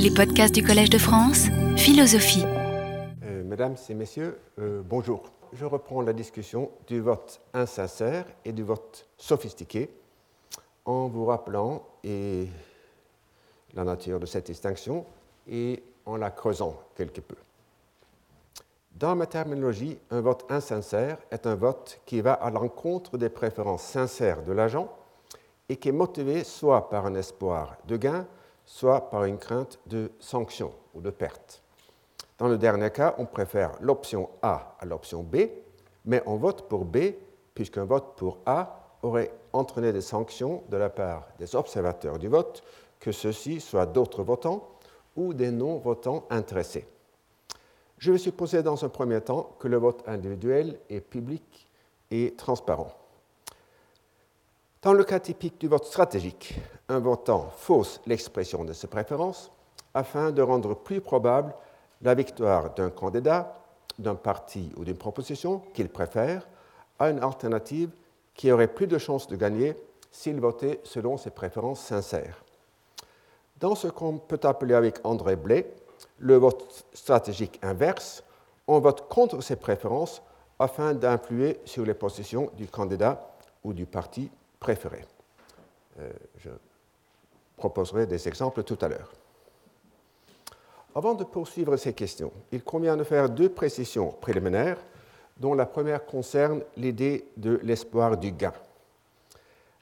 Les podcasts du Collège de France, philosophie. Euh, mesdames et messieurs, euh, bonjour. Je reprends la discussion du vote insincère et du vote sophistiqué en vous rappelant la nature de cette distinction et en la creusant quelque peu. Dans ma terminologie, un vote insincère est un vote qui va à l'encontre des préférences sincères de l'agent et qui est motivé soit par un espoir de gain, soit par une crainte de sanction ou de perte. Dans le dernier cas, on préfère l'option A à l'option B, mais on vote pour B puisqu'un vote pour A aurait entraîné des sanctions de la part des observateurs du vote, que ceux-ci soient d'autres votants ou des non-votants intéressés. Je vais supposer dans un premier temps que le vote individuel est public et transparent. Dans le cas typique du vote stratégique, un votant fausse l'expression de ses préférences afin de rendre plus probable la victoire d'un candidat, d'un parti ou d'une proposition qu'il préfère à une alternative qui aurait plus de chances de gagner s'il votait selon ses préférences sincères. Dans ce qu'on peut appeler avec André Blais le vote stratégique inverse, on vote contre ses préférences afin d'influer sur les positions du candidat ou du parti préféré. Euh, je proposerai des exemples tout à l'heure. Avant de poursuivre ces questions, il convient de faire deux précisions préliminaires, dont la première concerne l'idée de l'espoir du gain.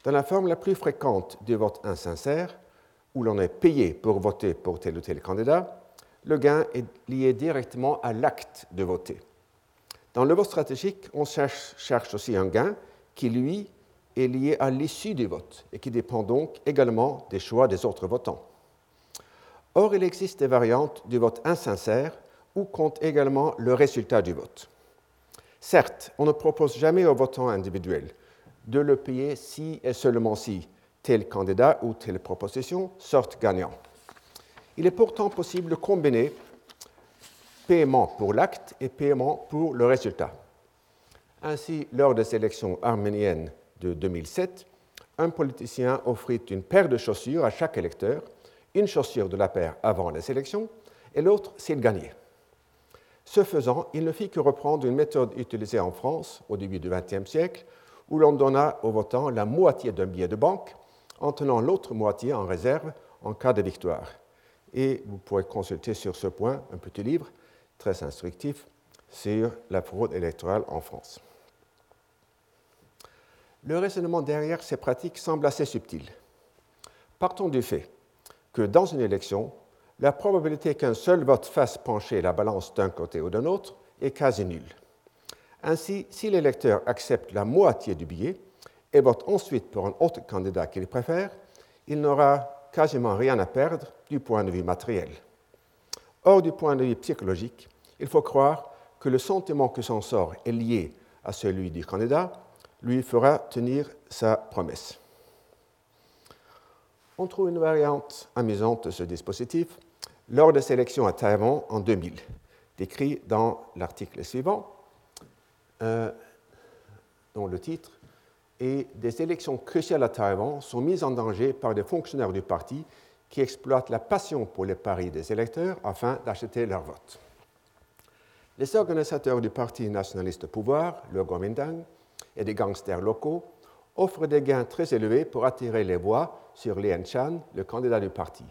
Dans la forme la plus fréquente du vote insincère, où l'on est payé pour voter pour tel ou tel candidat, le gain est lié directement à l'acte de voter. Dans le vote stratégique, on cherche, aussi un gain qui, lui, est lié à l'issue du vote et qui dépend donc également des choix des autres votants. Or, il existe des variantes du vote insincère où compte également le résultat du vote. Certes, on ne propose jamais aux votants individuels de le payer si et seulement si tel candidat ou telle proposition sortent gagnant. Il est pourtant possible de combiner paiement pour l'acte et paiement pour le résultat. Ainsi, lors des élections arméniennes de 2007, un politicien offrit une paire de chaussures à chaque électeur, une chaussure de la paire avant les élections et l'autre s'il gagnait. Ce faisant, il ne fit que reprendre une méthode utilisée en France au début du XXe siècle, où l'on donna aux votants la moitié d'un billet de banque, en tenant l'autre moitié en réserve en cas de victoire. Et vous pourrez consulter sur ce point un petit livre très instructif sur la fraude électorale en France. Le raisonnement derrière ces pratiques semble assez subtil. Partons du fait que dans une élection, la probabilité qu'un seul vote fasse pencher la balance d'un côté ou d'un autre est quasi nulle. Ainsi, si l'électeur accepte la moitié du billet et vote ensuite pour un autre candidat qu'il préfère, il n'aura quasiment rien à perdre du point de vue matériel. Or, du point de vue psychologique, il faut croire que le sentiment que son sort est lié à celui du candidat lui fera tenir sa promesse. On trouve une variante amusante de ce dispositif lors des élections à Taïwan en 2000, décrit dans l'article suivant, euh, dont le titre est Des élections cruciales à Taïwan sont mises en danger par des fonctionnaires du parti qui exploitent la passion pour les paris des électeurs afin d'acheter leur vote. Les organisateurs du Parti nationaliste au pouvoir, le Kuomintang, et des gangsters locaux offrent des gains très élevés pour attirer les voix sur Lien Chan, le candidat du parti.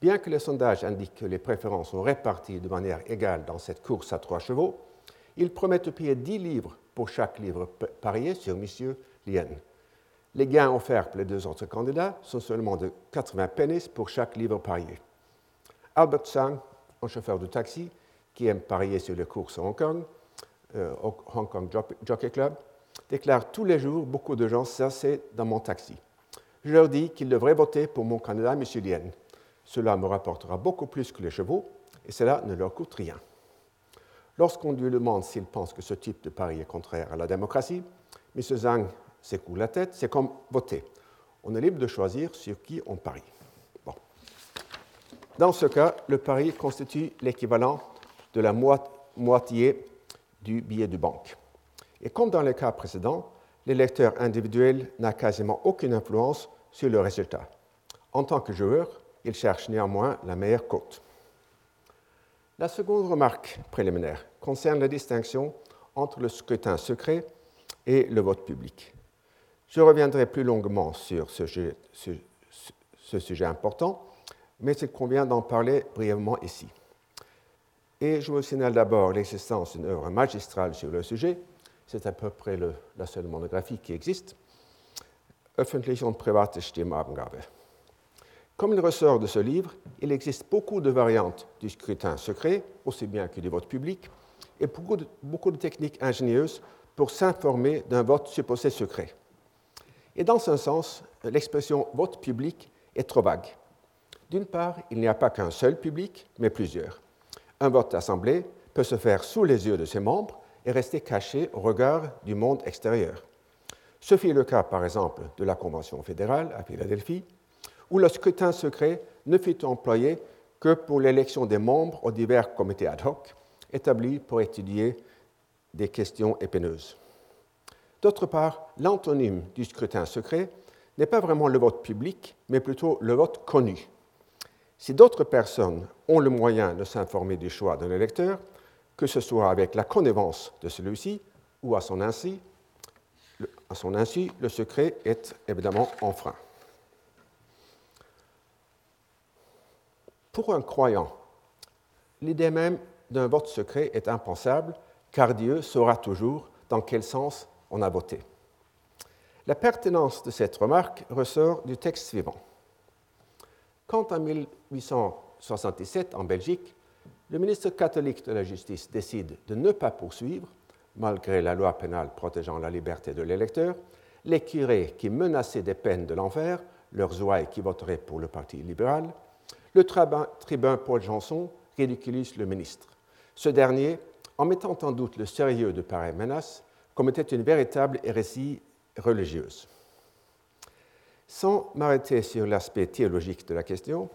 Bien que les sondages indiquent que les préférences sont réparties de manière égale dans cette course à trois chevaux, ils promettent de payer 10 livres pour chaque livre parié sur M. Lien. Les gains offerts pour les deux autres candidats sont seulement de 80 pennies pour chaque livre parié. Albert Sang, un chauffeur de taxi qui aime parier sur les courses à Hong Kong, euh, au Hong Kong Jockey Club, déclare tous les jours beaucoup de gens s'asseoir dans mon taxi. Je leur dis qu'ils devraient voter pour mon candidat. Lien. Cela me rapportera beaucoup plus que les chevaux et cela ne leur coûte rien. Lorsqu'on lui demande s'il pense que ce type de pari est contraire à la démocratie, M. Zhang s'écoule la tête, c'est comme voter. On est libre de choisir sur qui on parie. Bon. Dans ce cas, le pari constitue l'équivalent de la moitié du billet de banque. Et comme dans le cas précédent, l'électeur individuel n'a quasiment aucune influence sur le résultat. En tant que joueur, il cherche néanmoins la meilleure côte. La seconde remarque préliminaire concerne la distinction entre le scrutin secret et le vote public. Je reviendrai plus longuement sur ce sujet, important, mais il convient d'en parler brièvement ici. Et je vous signale d'abord l'existence d'une œuvre magistrale sur le sujet. C'est à peu près la seule monographie qui existe. Öffentliche und private Stimmabgabe. Comme il ressort de ce livre, il existe beaucoup de variantes du scrutin secret, aussi bien que du vote public, et beaucoup de, beaucoup de techniques ingénieuses pour s'informer d'un vote supposé secret. Et dans ce sens, l'expression vote public est trop vague. D'une part, il n'y a pas qu'un seul public, mais plusieurs. Un vote assemblé peut se faire sous les yeux de ses membres et rester caché au regard du monde extérieur. Ce fut le cas, par exemple, de la Convention fédérale à Philadelphie, où le scrutin secret ne fut employé que pour l'élection des membres aux divers comités ad hoc établis pour étudier des questions épineuses. D'autre part, l'antonyme du scrutin secret n'est pas vraiment le vote public, mais plutôt le vote connu. Si d'autres personnes ont le moyen de s'informer du choix d'un électeur, que ce soit avec la connivence de celui-ci ou à son insu, à son insu, le secret est évidemment enfreint. Pour un croyant, l'idée même d'un vote secret est impensable, car Dieu saura toujours dans quel sens on a voté. La pertinence de cette remarque ressort du texte suivant. Quand en 1867, en Belgique, le ministre catholique de la Justice décide de ne pas poursuivre, malgré la loi pénale protégeant la liberté de l'électeur, les curés qui menaçaient des peines de l'enfer, leurs ouailles qui voteraient pour le Parti libéral, le tribun Paul Janson ridiculise le ministre. Ce dernier, en mettant en doute le sérieux de pareilles menaces, commettait une véritable hérésie religieuse. Sans m'arrêter sur l'aspect théologique de la question,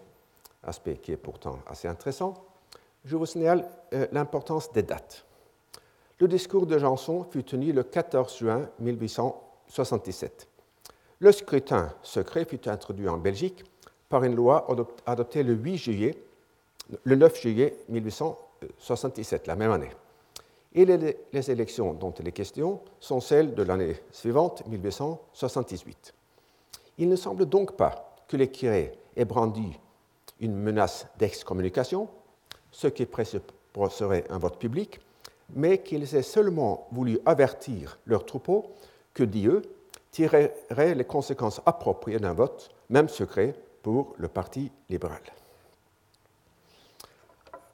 aspect qui est pourtant assez intéressant, je vous signale euh, l'importance des dates. Le discours de Janson fut tenu le 14 juin 1877. Le scrutin secret fut introduit en Belgique par une loi adoptée le 8 juillet, le 9 juillet 1877, la même année. Et les, élections dont il est question sont celles de l'année suivante, 1878. Il ne semble donc pas que les curés aient brandi une menace d'excommunication, ce qui présupposerait un vote public, mais qu'ils aient seulement voulu avertir leurs troupeaux que Dieu tirerait les conséquences appropriées d'un vote, même secret, pour le Parti libéral.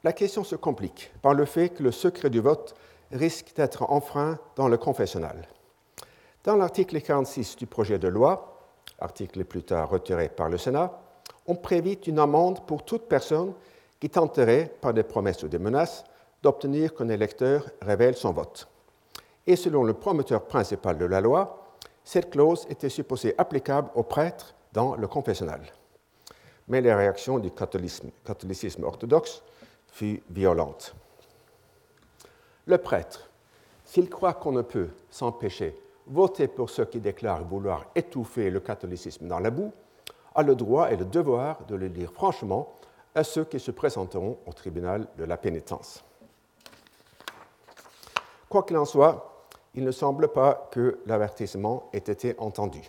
La question se complique par le fait que le secret du vote risque d'être enfreint dans le confessionnal. Dans l'article 46 du projet de loi, article plus tard retiré par le Sénat, on prévit une amende pour toute personne qui tenterait, par des promesses ou des menaces, d'obtenir qu'un électeur révèle son vote. Et selon le promoteur principal de la loi, cette clause était supposée applicable aux prêtres dans le confessionnal mais les réactions du catholicisme, orthodoxe furent violentes. Le prêtre, s'il croit qu'on ne peut, sans péché, voter pour ceux qui déclarent vouloir étouffer le catholicisme dans la boue, a le droit et le devoir de le dire franchement à ceux qui se présenteront au tribunal de la pénitence. Quoi qu'il en soit, il ne semble pas que l'avertissement ait été entendu.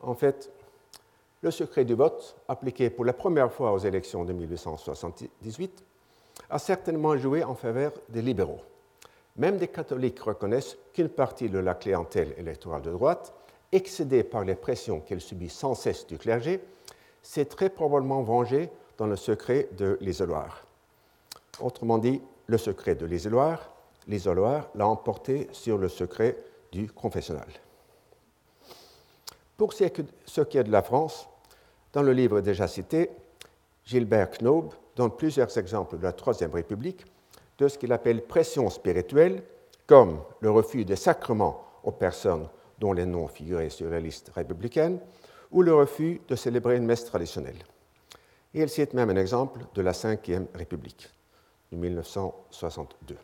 En fait, le secret du vote, appliqué pour la première fois aux élections de 1878, a certainement joué en faveur des libéraux. Même des catholiques reconnaissent qu'une partie de la clientèle électorale de droite, excédée par les pressions qu'elle subit sans cesse du clergé, s'est très probablement vengée dans le secret de l'isoloir. Autrement dit, le secret de l'isoloir, l'isoloir l'a emporté sur le secret du confessionnal. Pour ce qui est de la France, dans le livre déjà cité, Gilbert Knob donne plusieurs exemples de la Troisième République de ce qu'il appelle pression spirituelle, comme le refus des sacrements aux personnes dont les noms figuraient sur la liste républicaine, ou le refus de célébrer une messe traditionnelle. Et il cite même un exemple de la Cinquième République, de 1962.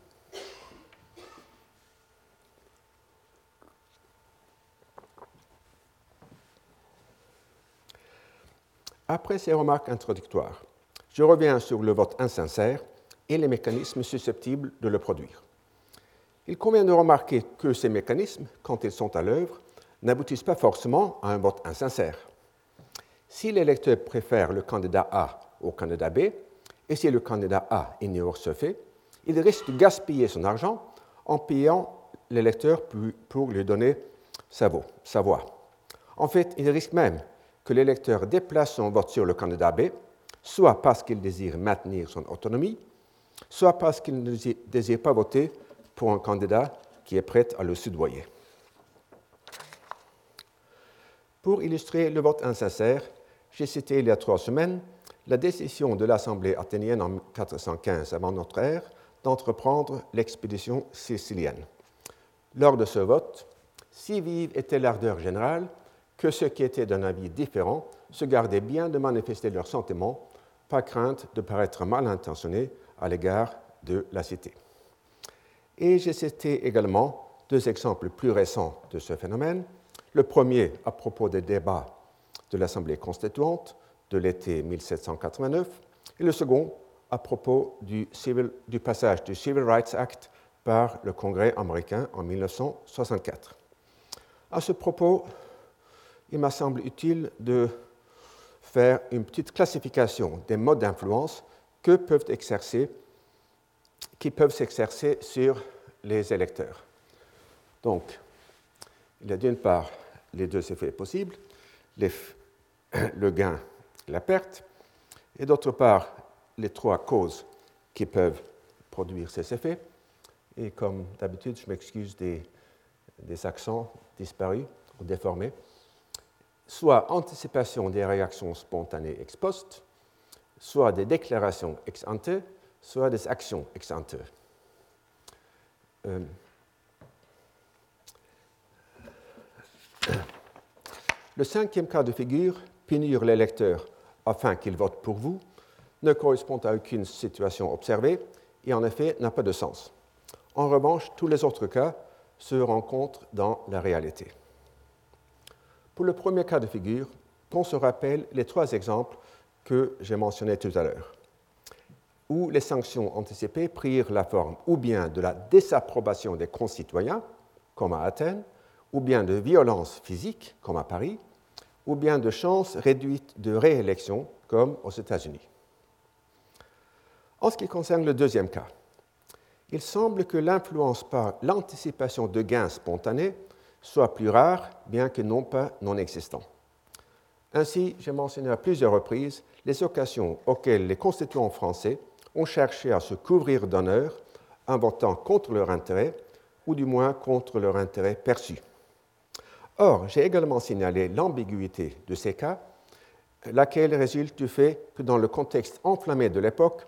Après ces remarques introductoires, je reviens sur le vote insincère et les mécanismes susceptibles de le produire. Il convient de remarquer que ces mécanismes, quand ils sont à l'œuvre, n'aboutissent pas forcément à un vote insincère. Si l'électeur préfère le candidat A au candidat B, et si le candidat A ignore ce fait, il risque de gaspiller son argent en payant l'électeur pour lui donner sa voix. En fait, il risque même que l'électeur déplace son vote sur le candidat B, soit parce qu'il désire maintenir son autonomie, soit parce qu'il ne désire pas voter pour un candidat qui est prêt à le soudoyer. Pour illustrer le vote insincère, j'ai cité il y a trois semaines la décision de l'Assemblée athénienne en 415 avant notre ère d'entreprendre l'expédition sicilienne. Lors de ce vote, si vive était l'ardeur générale que ceux qui étaient d'un avis différent se gardaient bien de manifester leurs sentiments, par crainte de paraître mal intentionnés à l'égard de la cité. Et j'ai cité également deux exemples plus récents de ce phénomène. Le premier à propos des débats de l'Assemblée constituante de l'été 1789 et le second à propos du, passage du Civil Rights Act par le Congrès américain en 1964. À ce propos, il m'a semblé utile de faire une petite classification des modes d'influence que peuvent exercer, qui peuvent s'exercer sur les électeurs. Donc, il y a d'une part les deux effets possibles, le gain la perte, et d'autre part les trois causes qui peuvent produire ces effets. Et comme d'habitude, je m'excuse des, des accents disparus ou déformés soit anticipation des réactions spontanées ex post, soit des déclarations ex ante, soit des actions ex ante. Euh, le cinquième cas de figure, punir l'électeur afin qu'il vote pour vous, ne correspond à aucune situation observée et en effet n'a pas de sens. En revanche, tous les autres cas se rencontrent dans la réalité. Pour le premier cas de figure, on se rappelle les trois exemples que j'ai mentionnés tout à l'heure, où les sanctions anticipées prirent la forme ou bien de la désapprobation des concitoyens, comme à Athènes, ou bien de violence physique, comme à Paris, ou bien de chances réduites de réélection, comme aux États-Unis. En ce qui concerne le deuxième cas, il semble que l'influence par l'anticipation de gains spontanés soit plus rare, bien que non pas non existant. Ainsi, j'ai mentionné à plusieurs reprises les occasions auxquelles les constituants français ont cherché à se couvrir d'honneur en votant contre leur intérêt, ou du moins contre leur intérêt perçu. Or, j'ai également signalé l'ambiguïté de ces cas, laquelle résulte du fait que dans le contexte enflammé de l'époque,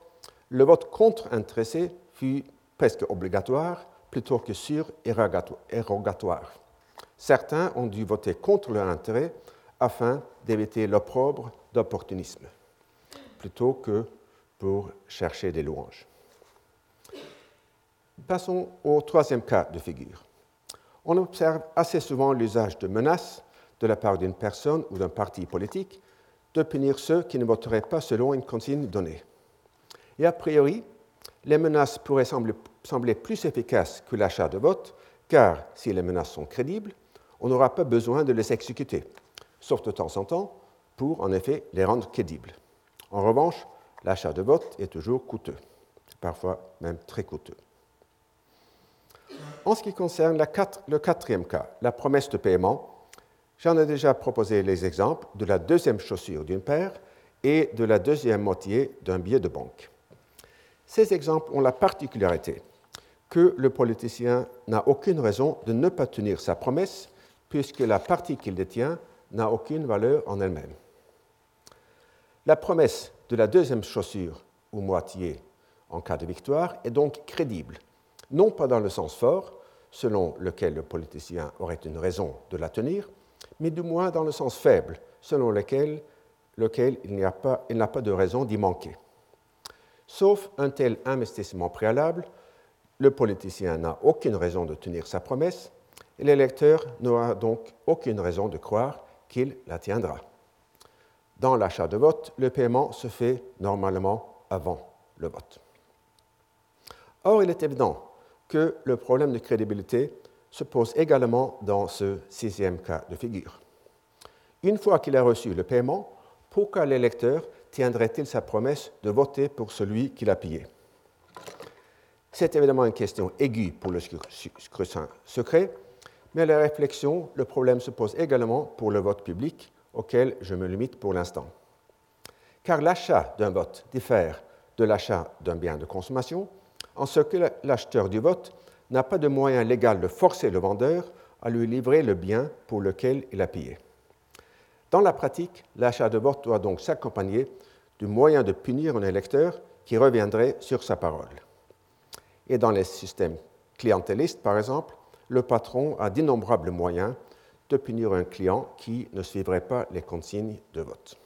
le vote contre-intéressé fut presque obligatoire plutôt que sur-érogatoire. Certains ont dû voter contre leur intérêt afin d'éviter l'opprobre d'opportunisme, plutôt que pour chercher des louanges. Passons au troisième cas de figure. On observe assez souvent l'usage de menaces de la part d'une personne ou d'un parti politique de punir ceux qui ne voteraient pas selon une consigne donnée. Et a priori, les menaces pourraient sembler, plus efficaces que l'achat de vote, car si les menaces sont crédibles, on n'aura pas besoin de les exécuter, sauf de temps en temps pour, en effet, les rendre crédibles. En revanche, l'achat de vote est toujours coûteux, parfois même très coûteux. En ce qui concerne le quatrième cas, la promesse de paiement, j'en ai déjà proposé les exemples de la deuxième chaussure d'une paire et de la deuxième moitié d'un billet de banque. Ces exemples ont la particularité que le politicien n'a aucune raison de ne pas tenir sa promesse puisque la partie qu'il détient n'a aucune valeur en elle-même. La promesse de la deuxième chaussure ou moitié en cas de victoire est donc crédible, non pas dans le sens fort, selon lequel le politicien aurait une raison de la tenir, mais du moins dans le sens faible, selon lequel, lequel il n'a pas, pas de raison d'y manquer. Sauf un tel investissement préalable, le politicien n'a aucune raison de tenir sa promesse, l'électeur n'aura donc aucune raison de croire qu'il la tiendra. Dans l'achat de vote, le paiement se fait normalement avant le vote. Or, il est évident que le problème de crédibilité se pose également dans ce sixième cas de figure. Une fois qu'il a reçu le paiement, pourquoi l'électeur tiendrait-il sa promesse de voter pour celui qu'il a payé? C'est évidemment une question aiguë pour le scrutin secret, mais à la réflexion, le problème se pose également pour le vote public, auquel je me limite pour l'instant. Car l'achat d'un vote diffère de l'achat d'un bien de consommation, en ce que l'acheteur du vote n'a pas de moyen légal de forcer le vendeur à lui livrer le bien pour lequel il a payé. Dans la pratique, l'achat de vote doit donc s'accompagner du moyen de punir un électeur qui reviendrait sur sa parole. Et dans les systèmes clientélistes, par exemple, le patron a d'innombrables moyens de punir un client qui ne suivrait pas les consignes de vote.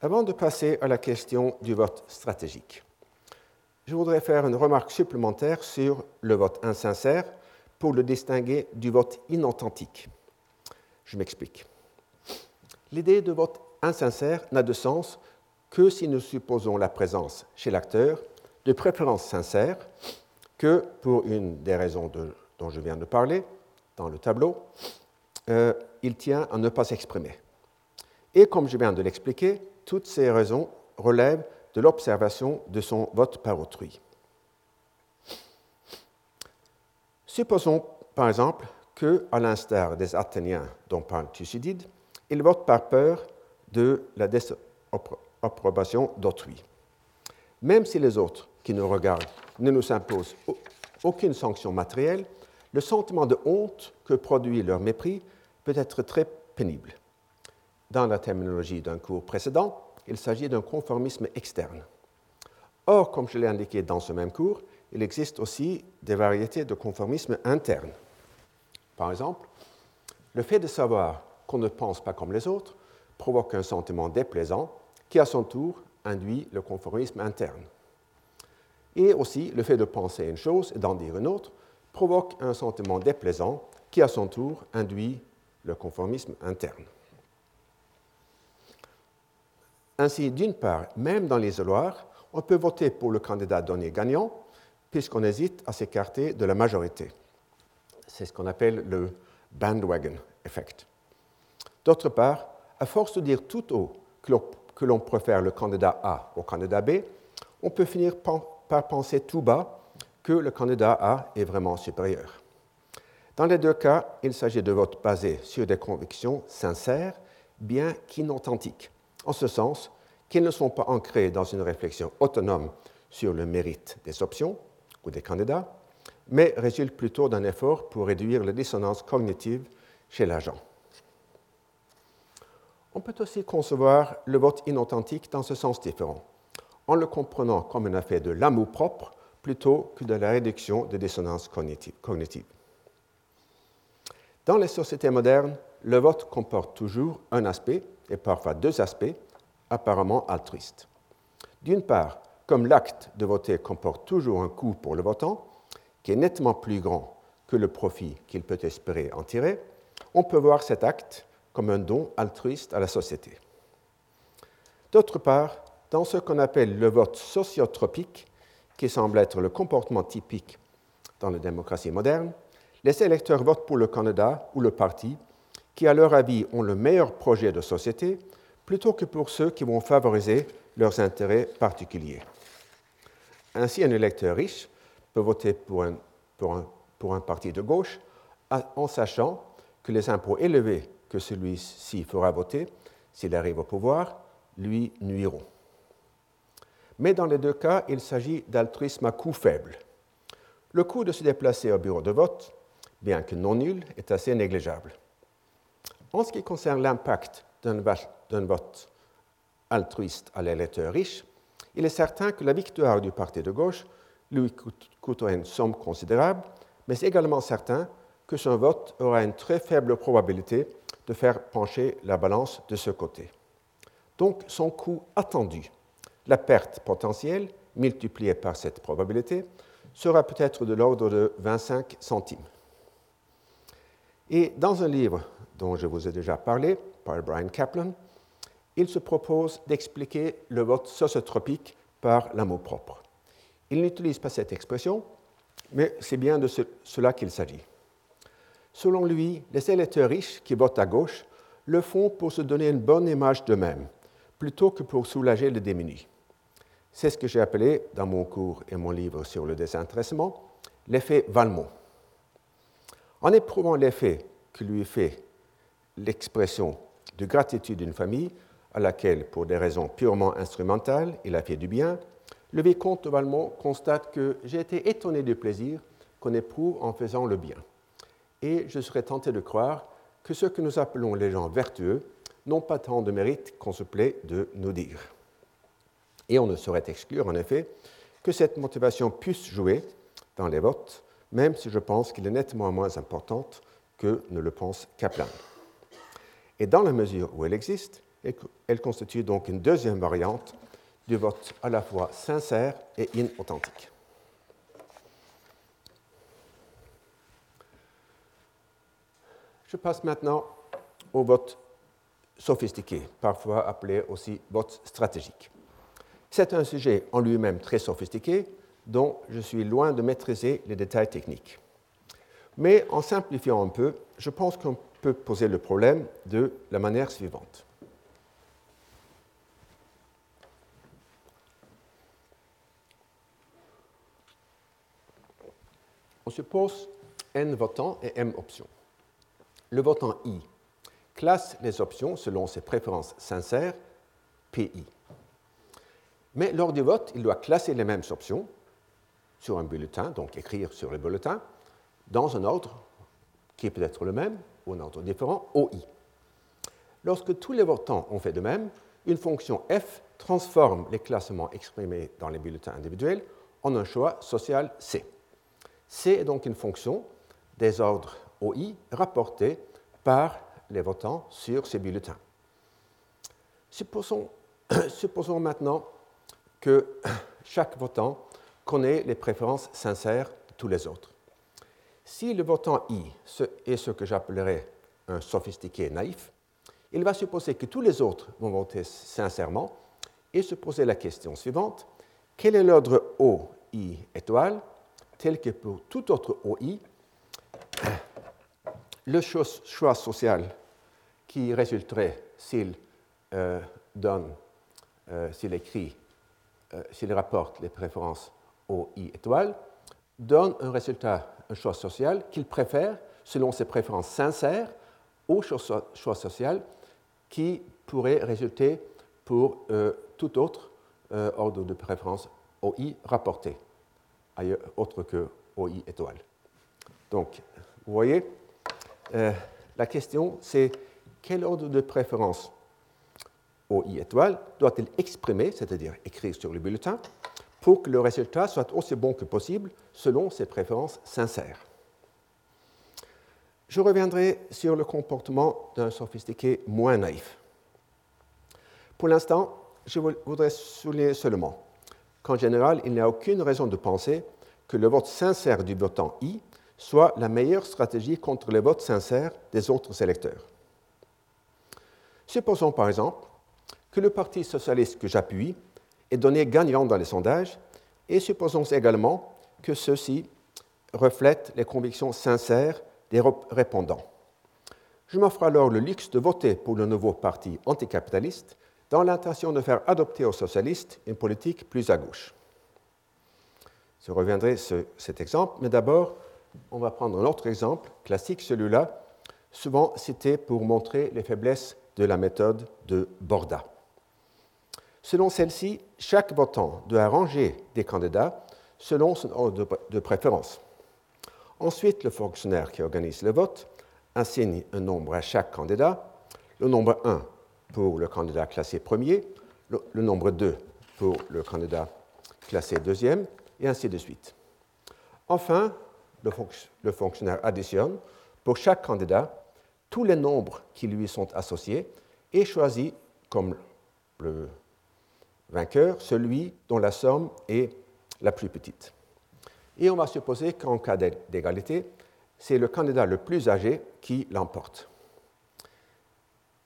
Avant de passer à la question du vote stratégique, je voudrais faire une remarque supplémentaire sur le vote insincère pour le distinguer du vote inauthentique. Je m'explique. L'idée de vote insincère n'a de sens que si nous supposons la présence chez l'acteur de préférences sincères que, pour une des raisons dont je viens de parler dans le tableau, euh, il tient à ne pas s'exprimer. Et comme je viens de l'expliquer, toutes ces raisons relèvent de l'observation de son vote par autrui. Supposons, par exemple, que, à l'instar des Athéniens dont parle Thucydide, il vote par peur de la désapprobation d'autrui. Même si les autres qui nous regardent ne nous imposent aucune sanction matérielle, le sentiment de honte que produit leur mépris peut être très pénible. Dans la terminologie d'un cours précédent, il s'agit d'un conformisme externe. Or, comme je l'ai indiqué dans ce même cours, il existe aussi des variétés de conformisme interne. Par exemple, le fait de savoir qu'on ne pense pas comme les autres provoque un sentiment déplaisant qui, à son tour, induit le conformisme interne. Et aussi, le fait de penser une chose et d'en dire une autre provoque un sentiment déplaisant qui, à son tour, induit le conformisme interne. Ainsi, d'une part, même dans l'isoloir, on peut voter pour le candidat donné gagnant, puisqu'on hésite à s'écarter de la majorité. C'est ce qu'on appelle le bandwagon effect. D'autre part, à force de dire tout haut que l'on préfère le candidat A au candidat B, on peut finir par penser tout bas que le candidat A est vraiment supérieur. Dans les deux cas, il s'agit de votes basés sur des convictions sincères, bien qu'inauthentiques en ce sens qu'ils ne sont pas ancrés dans une réflexion autonome sur le mérite des options ou des candidats, mais résultent plutôt d'un effort pour réduire la dissonance cognitive chez l'agent. On peut aussi concevoir le vote inauthentique dans ce sens différent, en le comprenant comme un effet de l'amour propre plutôt que de la réduction de dissonance cognitive. Dans les sociétés modernes, le vote comporte toujours un aspect, et parfois deux aspects, apparemment altruistes. D'une part, comme l'acte de voter comporte toujours un coût pour le votant, qui est nettement plus grand que le profit qu'il peut espérer en tirer, on peut voir cet acte comme un don altruiste à la société. D'autre part, dans ce qu'on appelle le vote sociotropique, qui semble être le comportement typique dans la démocratie moderne, les électeurs votent pour le candidat ou le parti qui, à leur avis, ont le meilleur projet de société, plutôt que pour ceux qui vont favoriser leurs intérêts particuliers. Ainsi, un électeur riche peut voter pour un, pour un, parti de gauche en sachant que les impôts élevés que celui-ci fera voter, s'il arrive au pouvoir, lui nuiront. Mais dans les deux cas, il s'agit d'altruisme à coût faible. Le coût de se déplacer au bureau de vote, bien que non nul, est assez négligeable. En ce qui concerne l'impact d'un vote altruiste à l'électeur riche, il est certain que la victoire du parti de gauche lui coûtera une somme considérable, mais c'est également certain que son vote aura une très faible probabilité de faire pencher la balance de ce côté. Donc son coût attendu, la perte potentielle multipliée par cette probabilité, sera peut-être de l'ordre de 25 centimes. Et dans un livre dont je vous ai déjà parlé par Brian Kaplan, il se propose d'expliquer le vote sociotropique par l'amour propre. Il n'utilise pas cette expression, mais c'est bien de cela qu'il s'agit. Selon lui, les électeurs riches qui votent à gauche le font pour se donner une bonne image d'eux-mêmes, plutôt que pour soulager les démunis. C'est ce que j'ai appelé, dans mon cours et mon livre sur le désintéressement, l'effet Valmont. En éprouvant l'effet que lui fait l'expression de gratitude d'une famille à laquelle, pour des raisons purement instrumentales, il a fait du bien, le vicomte de Valmont constate que j'ai été étonné du plaisir qu'on éprouve en faisant le bien. Et je serais tenté de croire que ceux que nous appelons les gens vertueux n'ont pas tant de mérite qu'on se plaît de nous dire. Et on ne saurait exclure, en effet, que cette motivation puisse jouer dans les votes, même si je pense qu'il est nettement moins importante que ne le pense Kaplan. Et dans la mesure où elle existe, elle constitue donc une deuxième variante du vote à la fois sincère et inauthentique. Je passe maintenant au vote sophistiqué, parfois appelé aussi vote stratégique. C'est un sujet en lui-même très sophistiqué dont je suis loin de maîtriser les détails techniques. Mais en simplifiant un peu, je pense qu'on peut poser le problème de la manière suivante. On suppose n votants et m options. Le votant I classe les options selon ses préférences sincères, PI. Mais lors du vote, il doit classer les mêmes options sur un bulletin, donc écrire sur le bulletin, dans un ordre qui peut être le même un ordre différent, OI. Lorsque tous les votants ont fait de même, une fonction f transforme les classements exprimés dans les bulletins individuels en un choix social C. C est donc une fonction des ordres OI rapportés par les votants sur ces bulletins. Supposons, supposons maintenant que chaque votant connaît les préférences sincères de tous les autres. Si le votant I est ce que j'appellerais un sophistiqué naïf, il va supposer que tous les autres vont voter sincèrement et se poser la question suivante. Quel est l'ordre OI étoile tel que pour tout autre OI le choix social qui résulterait s'il euh, donne, euh, s'il écrit, euh, s'il rapporte les préférences OI étoile, donne un résultat, un choix social qu'il préfère selon ses préférences sincères au choix social qui pourrait résulter pour tout autre ordre de préférence OI rapporté, ailleurs, autre que OI étoile. Donc, vous voyez, euh, la question c'est quel ordre de préférence OI étoile doit-il exprimer, c'est-à-dire écrire sur le bulletin, pour que le résultat soit aussi bon que possible selon ses préférences sincères Je reviendrai sur le comportement d'un sophistiqué moins naïf. Pour l'instant, je voudrais souligner seulement qu'en général, il n'y a aucune raison de penser que le vote sincère du votant I soit la meilleure stratégie contre les votes sincères des autres électeurs. Supposons par exemple que le Parti socialiste que j'appuie est donné gagnant dans les sondages et supposons également que ceux-ci reflètent les convictions sincères des répondants. Je m'offre alors le luxe de voter pour le nouveau parti anticapitaliste dans l'intention de faire adopter aux socialistes une politique plus à gauche. Je reviendrai sur cet exemple, mais d'abord, on va prendre un autre exemple classique, celui-là, souvent cité pour montrer les faiblesses de la méthode de Borda. Selon celle-ci, chaque votant doit arranger des candidats selon son ordre de préférence. Ensuite, le fonctionnaire qui organise le vote assigne un nombre à chaque candidat, le nombre 1 pour le candidat classé premier, le nombre 2 pour le candidat classé deuxième, et ainsi de suite. Enfin, le, fonctionnaire additionne pour chaque candidat tous les nombres qui lui sont associés et choisit comme le vainqueur celui dont la somme est la plus petite. Et on va supposer qu'en cas d'égalité, c'est le candidat le plus âgé qui l'emporte.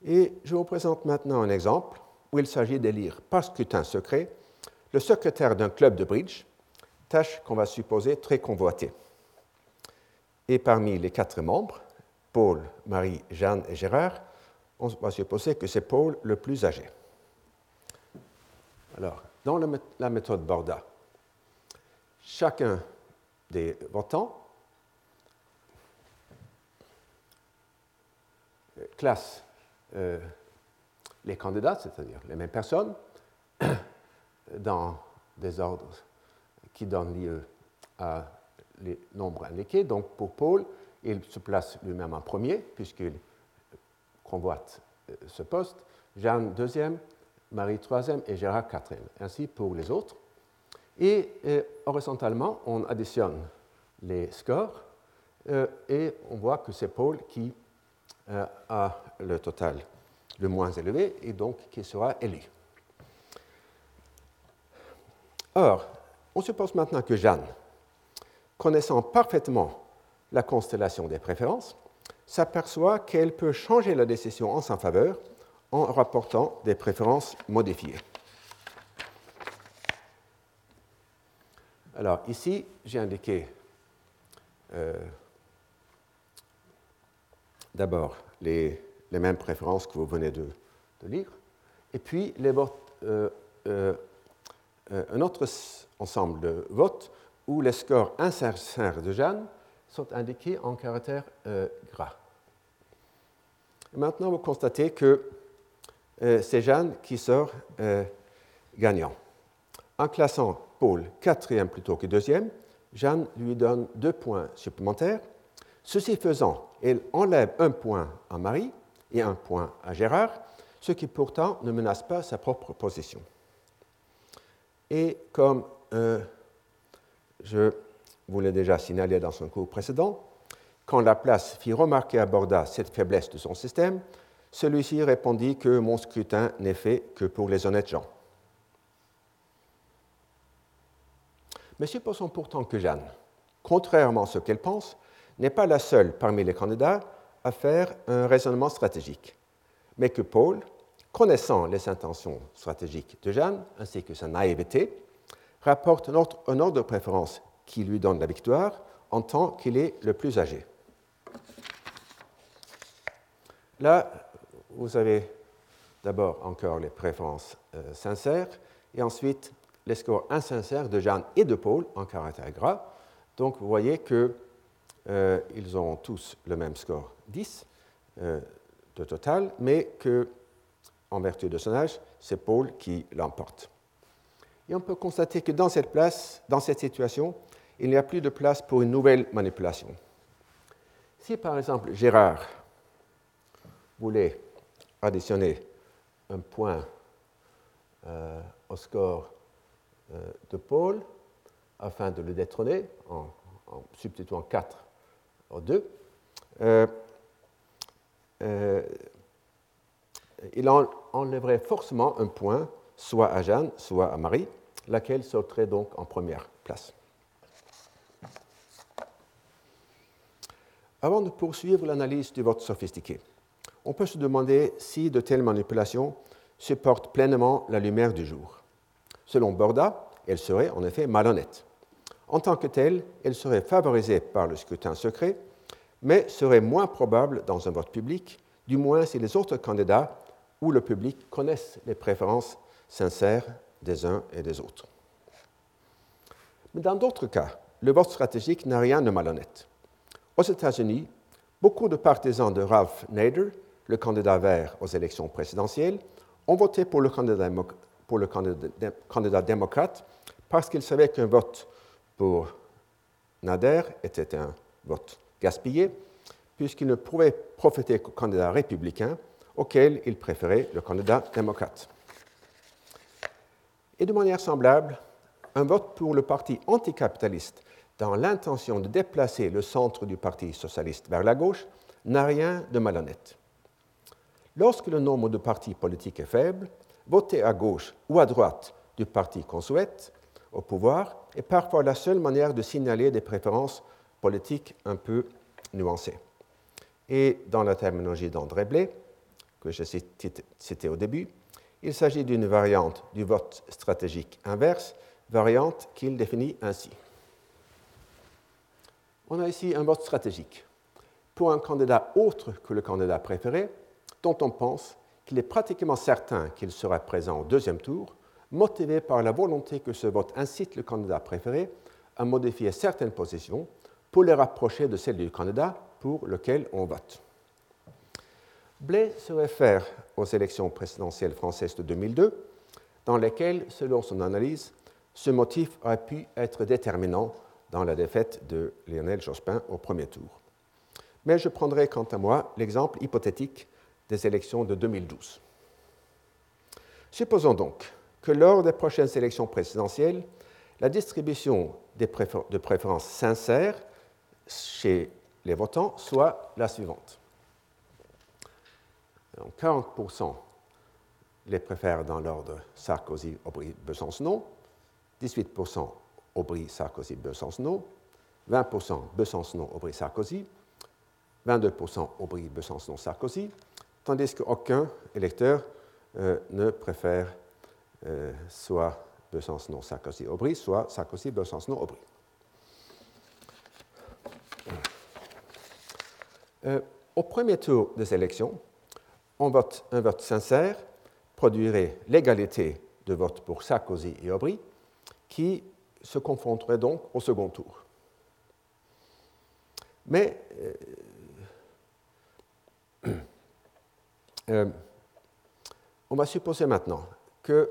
Et je vous présente maintenant un exemple où il s'agit d'élire par scrutin secret le secrétaire d'un club de bridge, tâche qu'on va supposer très convoitée. Et parmi les quatre membres, Paul, Marie, Jeanne et Gérard, on va supposer que c'est Paul le plus âgé. Alors, dans la méthode Borda, chacun des votants classe euh, les candidats, c'est-à-dire les mêmes personnes, dans des ordres qui donnent lieu à les nombres indiqués. Donc pour Paul, il se place lui-même en premier, puisqu'il convoite euh, ce poste. Jeanne deuxième, Marie troisième et Gérard quatrième. Ainsi pour les autres. Et euh, horizontalement, on additionne les scores et on voit que c'est Paul qui a le total le moins élevé et donc qui sera élu. Or, on suppose maintenant que Jeanne, connaissant parfaitement la constellation des préférences, s'aperçoit qu'elle peut changer la décision en sa faveur en rapportant des préférences modifiées. Alors ici, j'ai indiqué euh, d'abord les les mêmes préférences que vous venez de, lire. Et puis les votes, euh, euh, un autre ensemble de votes où les scores insincères de Jeanne sont indiqués en caractère gras. maintenant, vous constatez que c'est Jeanne qui sort gagnant. En classant Paul quatrième plutôt que deuxième, Jeanne lui donne deux points supplémentaires. Ceci faisant, elle enlève un point à Marie et un point à Gérard, ce qui pourtant ne menace pas sa propre position. Et comme euh, je vous l'ai déjà signalé dans son cours précédent, quand Laplace fit remarquer à Borda cette faiblesse de son système, celui-ci répondit que mon scrutin n'est fait que pour les honnêtes gens. Mais supposons pourtant que Jeanne, contrairement à ce qu'elle pense, n'est pas la seule parmi les candidats à faire un raisonnement stratégique, mais que Paul, connaissant les intentions stratégiques de Jeanne ainsi que sa naïveté, rapporte un ordre, de préférence qui lui donne la victoire en tant qu'il est le plus âgé. Vous avez d'abord encore les préférences euh, sincères et ensuite les scores insincères de Jeanne et de Paul en caractère gras. Donc vous voyez qu'ils euh, ont tous le même score 10 euh, de total, mais que, en vertu de son âge, c'est Paul qui l'emporte. Et on peut constater que dans cette place, dans cette situation, il n'y a plus de place pour une nouvelle manipulation. Si par exemple Gérard voulait additionner un point euh, au score euh, de Paul afin de le détrôner en, substituant 4 au 2, euh, il enlèverait forcément un point, soit à Jeanne, soit à Marie, laquelle sauterait donc en première place? Avant de poursuivre l'analyse du vote sophistiqué, on peut se demander si de telles manipulations supportent pleinement la lumière du jour. Selon Borda, elle serait en effet malhonnête. En tant que telle, elle serait favorisée par le scrutin secret mais serait moins probable dans un vote public, du moins si les autres candidats ou le public connaissent les préférences sincères des uns et des autres. Mais dans d'autres cas, le vote stratégique n'a rien de malhonnête. Aux États-Unis, beaucoup de partisans de Ralph Nader, le candidat vert aux élections présidentielles, ont voté pour le candidat, démocrate parce qu'ils savaient qu'un vote pour Nader était un vote gaspillé, puisqu'il ne pouvait profiter qu'au candidat républicain, auquel il préférait le candidat démocrate. Et de manière semblable, un vote pour le parti anticapitaliste dans l'intention de déplacer le centre du Parti socialiste vers la gauche n'a rien de malhonnête. Lorsque le nombre de partis politiques est faible, voter à gauche ou à droite du parti qu'on souhaite au pouvoir est parfois la seule manière de signaler des préférences politique un peu nuancée. Et dans la terminologie d'André Blé, que j'ai cité au début, il s'agit d'une variante du vote stratégique inverse, variante qu'il définit ainsi. On a ici un vote stratégique pour un candidat autre que le candidat préféré, dont on pense qu'il est pratiquement certain qu'il sera présent au deuxième tour, motivé par la volonté que ce vote incite le candidat préféré à modifier certaines positions pour les rapprocher de celles du candidat pour lequel on vote. Blais se réfère aux élections présidentielles françaises de 2002, dans lesquelles, selon son analyse, ce motif aurait pu être déterminant dans la défaite de Lionel Jospin au premier tour. Mais je prendrai quant à moi l'exemple hypothétique des élections de 2012. Supposons donc que lors des prochaines élections présidentielles, la distribution de préférences sincères chez les votants soit la suivante. 40% les préfèrent dans l'ordre Sarkozy, Aubry, Besancenot, 18% Aubry, Sarkozy, Besancenot, 20% Besancenot, Aubry, Sarkozy, 22% Aubry, Besancenot, Sarkozy, tandis qu'aucun électeur euh, ne préfère euh, soit Besancenot, Sarkozy, Aubry, soit Sarkozy, Besancenot, Aubry. Euh, au premier tour des élections, un vote, sincère produirait l'égalité de vote pour Sarkozy et Aubry, qui se confronteraient donc au second tour. Mais euh, euh, on va supposer maintenant que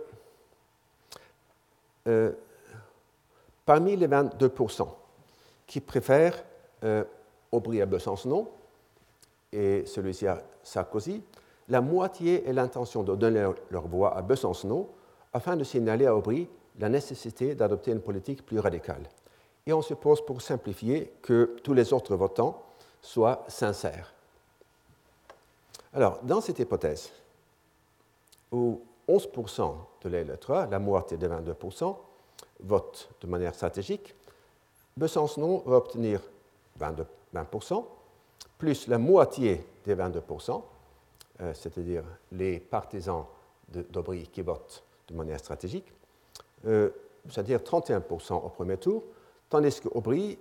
euh, parmi les 22% qui préfèrent Aubry à Besançon et celui-ci à Sarkozy, la moitié ait l'intention de donner leur voix à Besancenot afin de signaler à Aubry la nécessité d'adopter une politique plus radicale. Et on suppose, pour simplifier, que tous les autres votants soient sincères. Alors, dans cette hypothèse, où 11% de l'électorat, la moitié des 22%, votent de manière stratégique, Besançon va obtenir 20%, plus la moitié des 22%, euh, c'est-à-dire les partisans d'Aubry qui votent de manière stratégique, euh, c'est-à-dire 31% au premier tour, tandis qu'Aubry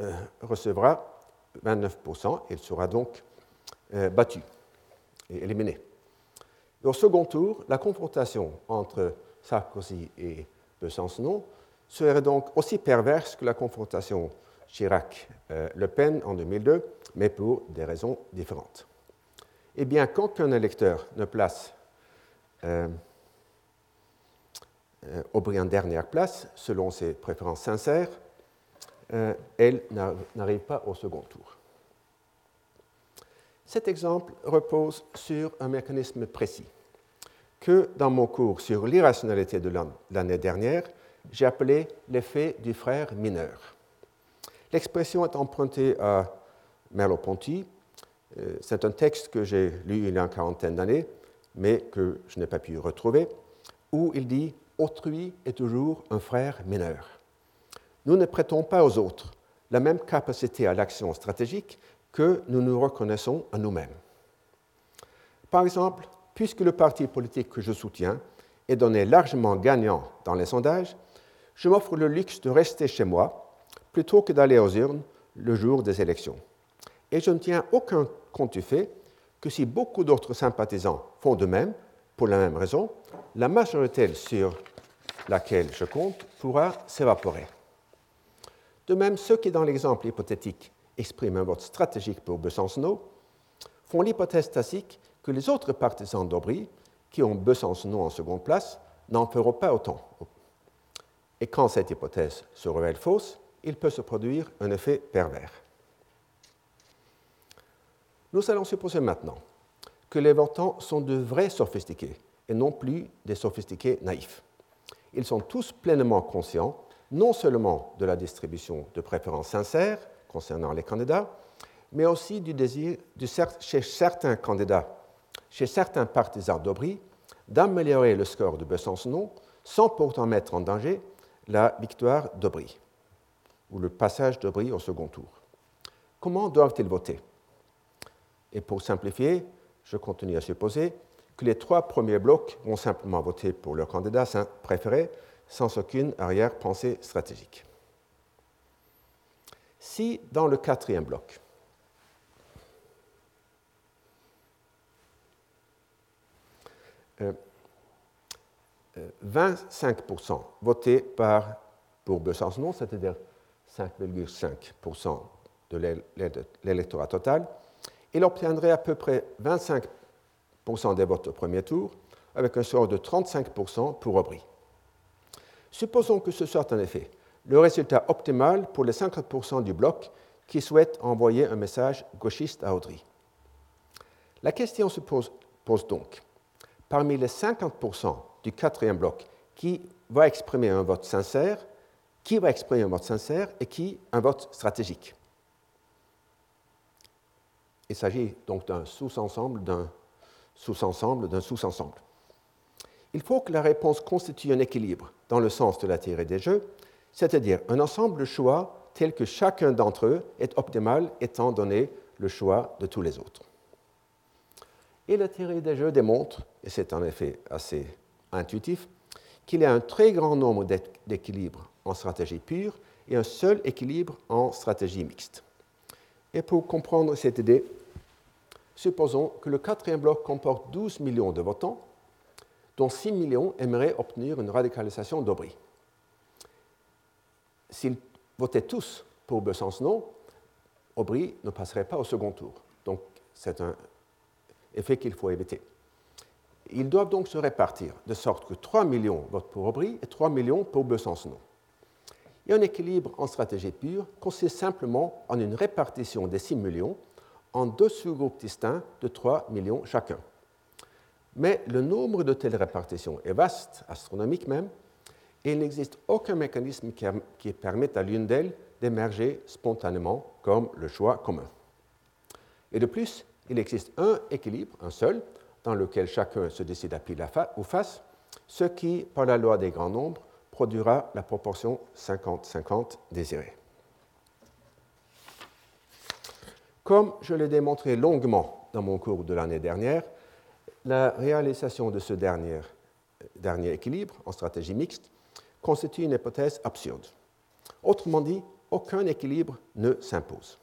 euh, recevra 29%, et il sera donc battu au second tour, la confrontation entre Sarkozy et Besançon serait donc aussi perverse que la confrontation Chirac-Le Pen en 2002, mais pour des raisons différentes eh bien, qu'aucun électeur ne place euh, euh, Aubry en dernière place, selon ses préférences sincères, euh, elle n'arrive pas au second tour. Cet exemple repose sur un mécanisme précis que, dans mon cours sur l'irrationalité de l'année dernière, j'ai appelé l'effet du frère mineur. L'expression est empruntée à Merleau-Ponty, euh, c'est un texte que j'ai lu il y a une quarantaine d'années, mais que je n'ai pas pu retrouver, où il dit Autrui est toujours un frère mineur. Nous ne prêtons pas aux autres la même capacité à l'action stratégique que nous nous reconnaissons à nous-mêmes. Par exemple, puisque le parti politique que je soutiens est donné largement gagnant dans les sondages, je m'offre le luxe de rester chez moi plutôt que d'aller aux urnes le jour des élections. Et je ne tiens aucun compte du fait que si beaucoup d'autres sympathisants font de même, pour la même raison, la majorité sur laquelle je compte pourra s'évaporer. De même, ceux qui, dans l'exemple hypothétique, expriment un vote stratégique pour Besancenot font l'hypothèse tacite que les autres partisans d'Aubry, qui ont Besancenot en seconde place, n'en feront pas autant. Et quand cette hypothèse se révèle fausse, il peut se produire un effet pervers. Nous allons supposer maintenant que les votants sont de vrais sophistiqués et non plus des sophistiqués naïfs. Ils sont tous pleinement conscients non seulement de la distribution de préférences sincères concernant les candidats, mais aussi du désir chez certains candidats, chez certains partisans d'Aubry, d'améliorer le score de Besançon sans pourtant mettre en danger la victoire d'Aubry ou le passage d'Aubry au second tour. Comment doivent-ils voter? Et pour simplifier, je continue à supposer que les trois premiers blocs vont simplement voter pour leur candidat préféré sans aucune arrière-pensée stratégique. Si dans le quatrième bloc, euh, 25% euh, votaient par, pour Besançon, c'est-à-dire 5,5% de l'électorat total, il obtiendrait à peu près 25% des votes au premier tour, avec un score de 35% pour Aubry. Supposons que ce soit en effet le résultat optimal pour les 50% du bloc qui souhaitent envoyer un message gauchiste à Audry. La question se pose, pose donc, parmi les 50% du quatrième bloc qui va exprimer un vote sincère, qui va exprimer un vote sincère et qui un vote stratégique? Il s'agit donc d'un sous-ensemble, d'un sous-ensemble, d'un sous-ensemble. Il faut que la réponse constitue un équilibre dans le sens de la théorie des jeux, c'est-à-dire un ensemble de choix tel que chacun d'entre eux est optimal étant donné le choix de tous les autres. Et la théorie des jeux démontre, et c'est en effet assez intuitif, qu'il y a un très grand nombre d'équilibres en stratégie pure et un seul équilibre en stratégie mixte. Et pour comprendre cette idée, supposons que le quatrième bloc comporte 12 millions de votants, dont 6 millions aimeraient obtenir une radicalisation d'Aubry. S'ils votaient tous pour Besançon, Aubry ne passerait pas au second tour. Donc c'est un effet qu'il faut éviter. Ils doivent donc se répartir de sorte que 3 millions votent pour Aubry et 3 millions pour Besançon. Et un équilibre en stratégie pure consiste simplement en une répartition des 6 millions en deux sous-groupes distincts de 3 millions chacun. Mais le nombre de telles répartitions est vaste, astronomique même, et il n'existe aucun mécanisme qui permette à l'une d'elles d'émerger spontanément comme le choix commun. Et de plus, il existe un équilibre, un seul, dans lequel chacun se décide à pile ou face, ce qui, par la loi des grands nombres, produira la proportion 50-50 désirée. Comme je l'ai démontré longuement dans mon cours de l'année dernière, la réalisation de ce dernier, dernier équilibre en stratégie mixte constitue une hypothèse absurde. Autrement dit, aucun équilibre ne s'impose.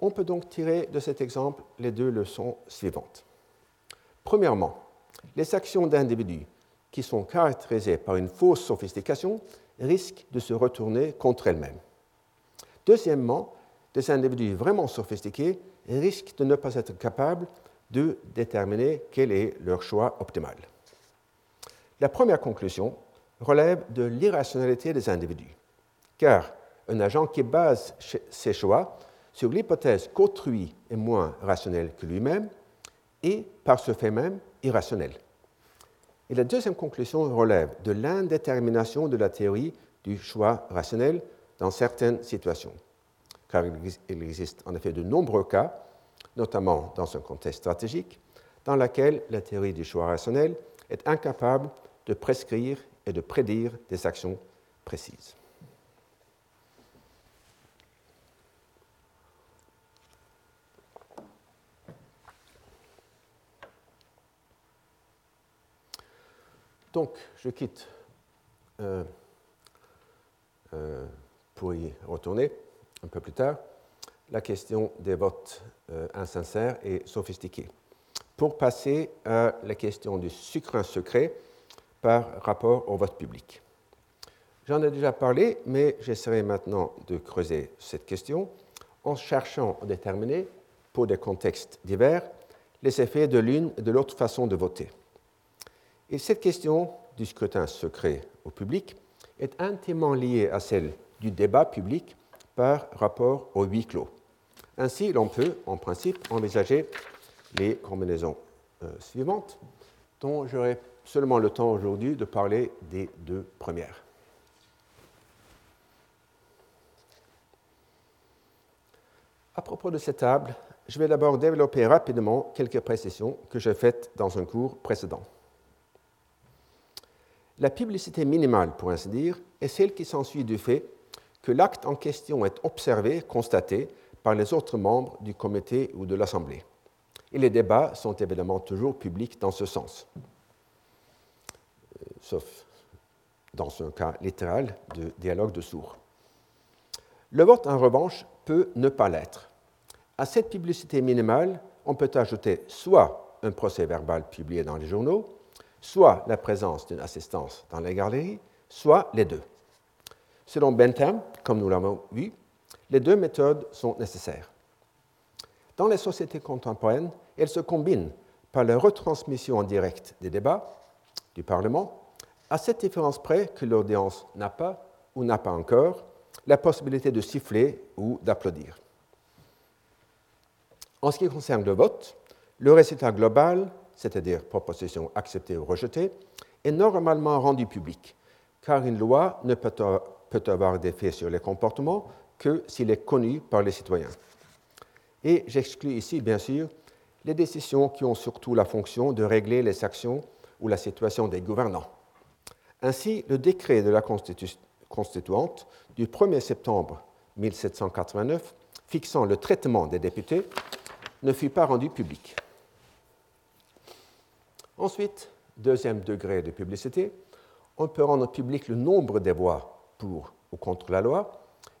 On peut donc tirer de cet exemple les deux leçons suivantes. Premièrement, les actions d'individus qui sont caractérisées par une fausse sophistication risquent de se retourner contre elles-mêmes. Deuxièmement, des individus vraiment sophistiqués risquent de ne pas être capables de déterminer quel est leur choix optimal. La première conclusion relève de l'irrationalité des individus, car un agent qui base ses choix sur l'hypothèse qu'autrui est moins rationnel que lui-même est, par ce fait même, irrationnel. Et la deuxième conclusion relève de l'indétermination de la théorie du choix rationnel dans certaines situations, car il existe en effet de nombreux cas, notamment dans un contexte stratégique, dans lequel la théorie du choix rationnel est incapable de prescrire et de prédire des actions précises. Donc, je quitte euh, euh, pour y retourner un peu plus tard la question des votes euh, insincères et sophistiqués. Pour passer à la question du sucre secret par rapport au vote public. J'en ai déjà parlé, mais j'essaierai maintenant de creuser cette question en cherchant à déterminer, pour des contextes divers, les effets de l'une et de l'autre façon de voter. Et cette question du scrutin secret au public est intimement liée à celle du débat public par rapport au huis clos. Ainsi, l'on peut, en principe, envisager les combinaisons euh, suivantes, dont j'aurai seulement le temps aujourd'hui de parler des deux premières. À propos de cette table, je vais d'abord développer rapidement quelques précisions que j'ai faites dans un cours précédent. La publicité minimale, pour ainsi dire, est celle qui s'ensuit du fait que l'acte en question est observé, constaté par les autres membres du comité ou de l'Assemblée. Et les débats sont évidemment toujours publics dans ce sens, sauf dans un cas littéral de dialogue de sourds. Le vote, en revanche, peut ne pas l'être. À cette publicité minimale, on peut ajouter soit un procès verbal publié dans les journaux, soit la présence d'une assistance dans les galeries, soit les deux. Selon Bentham, comme nous l'avons vu, les deux méthodes sont nécessaires. Dans les sociétés contemporaines, elles se combinent par la retransmission en direct des débats Parlement, à cette différence près que l'audience n'a pas ou n'a pas encore la possibilité de siffler ou d'applaudir. En ce qui concerne le vote, le résultat global, c'est-à-dire proposition acceptée ou rejetée, est normalement rendu public, car une loi ne peut avoir d'effet sur les comportements que s'il est connu par les citoyens. Et j'exclus ici, bien sûr, les décisions qui ont surtout la fonction de régler les actions ou la situation des gouvernants. Ainsi, le décret de la constituante du 1er septembre 1789 fixant le traitement des députés ne fut pas rendu public. Ensuite, deuxième degré de publicité, on peut rendre public le nombre des voix pour ou contre la loi,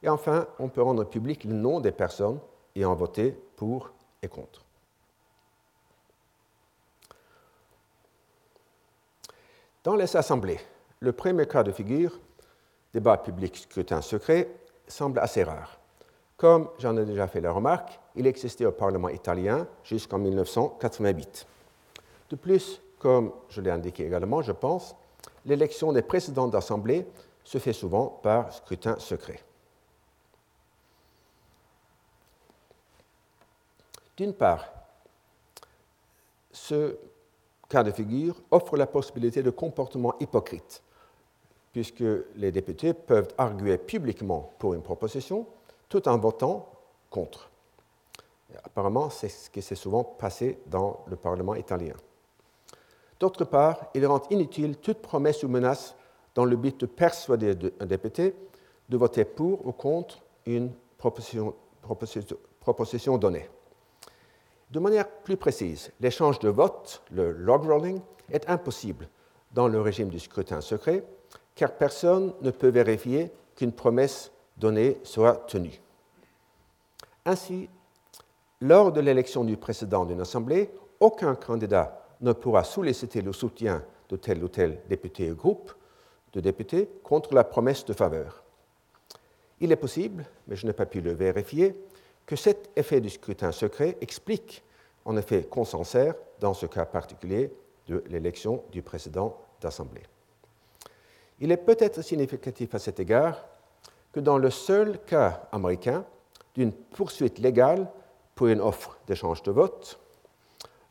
et enfin, on peut rendre public le nom des personnes ayant voté pour et contre. Dans les assemblées, le premier cas de figure, débat public, scrutin secret, semble assez rare. Comme j'en ai déjà fait la remarque, il existait au Parlement italien jusqu'en 1988. De plus, comme je l'ai indiqué également, je pense, l'élection des présidents d'Assemblée se fait souvent par scrutin secret. D'une part, ce cas de figure offre la possibilité de comportements hypocrites, puisque les députés peuvent arguer publiquement pour une proposition tout en votant contre. apparemment, c'est ce qui s'est souvent passé dans le Parlement italien. D'autre part, il rend inutile toute promesse ou menace dans le but de persuader un député de voter pour ou contre une proposition, proposition, donnée. De manière plus précise, l'échange de votes, le log rolling, est impossible dans le régime du scrutin secret, car personne ne peut vérifier qu'une promesse donnée soit tenue. Ainsi, lors de l'élection du président d'une assemblée, aucun candidat ne pourra solliciter le soutien de tel ou tel député ou groupe de députés contre la promesse de faveur. Il est possible, mais je n'ai pas pu le vérifier, que cet effet du scrutin secret explique en effet qu'on s'en sert dans ce cas particulier de l'élection du président d'Assemblée. Il est peut-être significatif à cet égard que dans le seul cas américain d'une poursuite légale pour une offre d'échange de vote,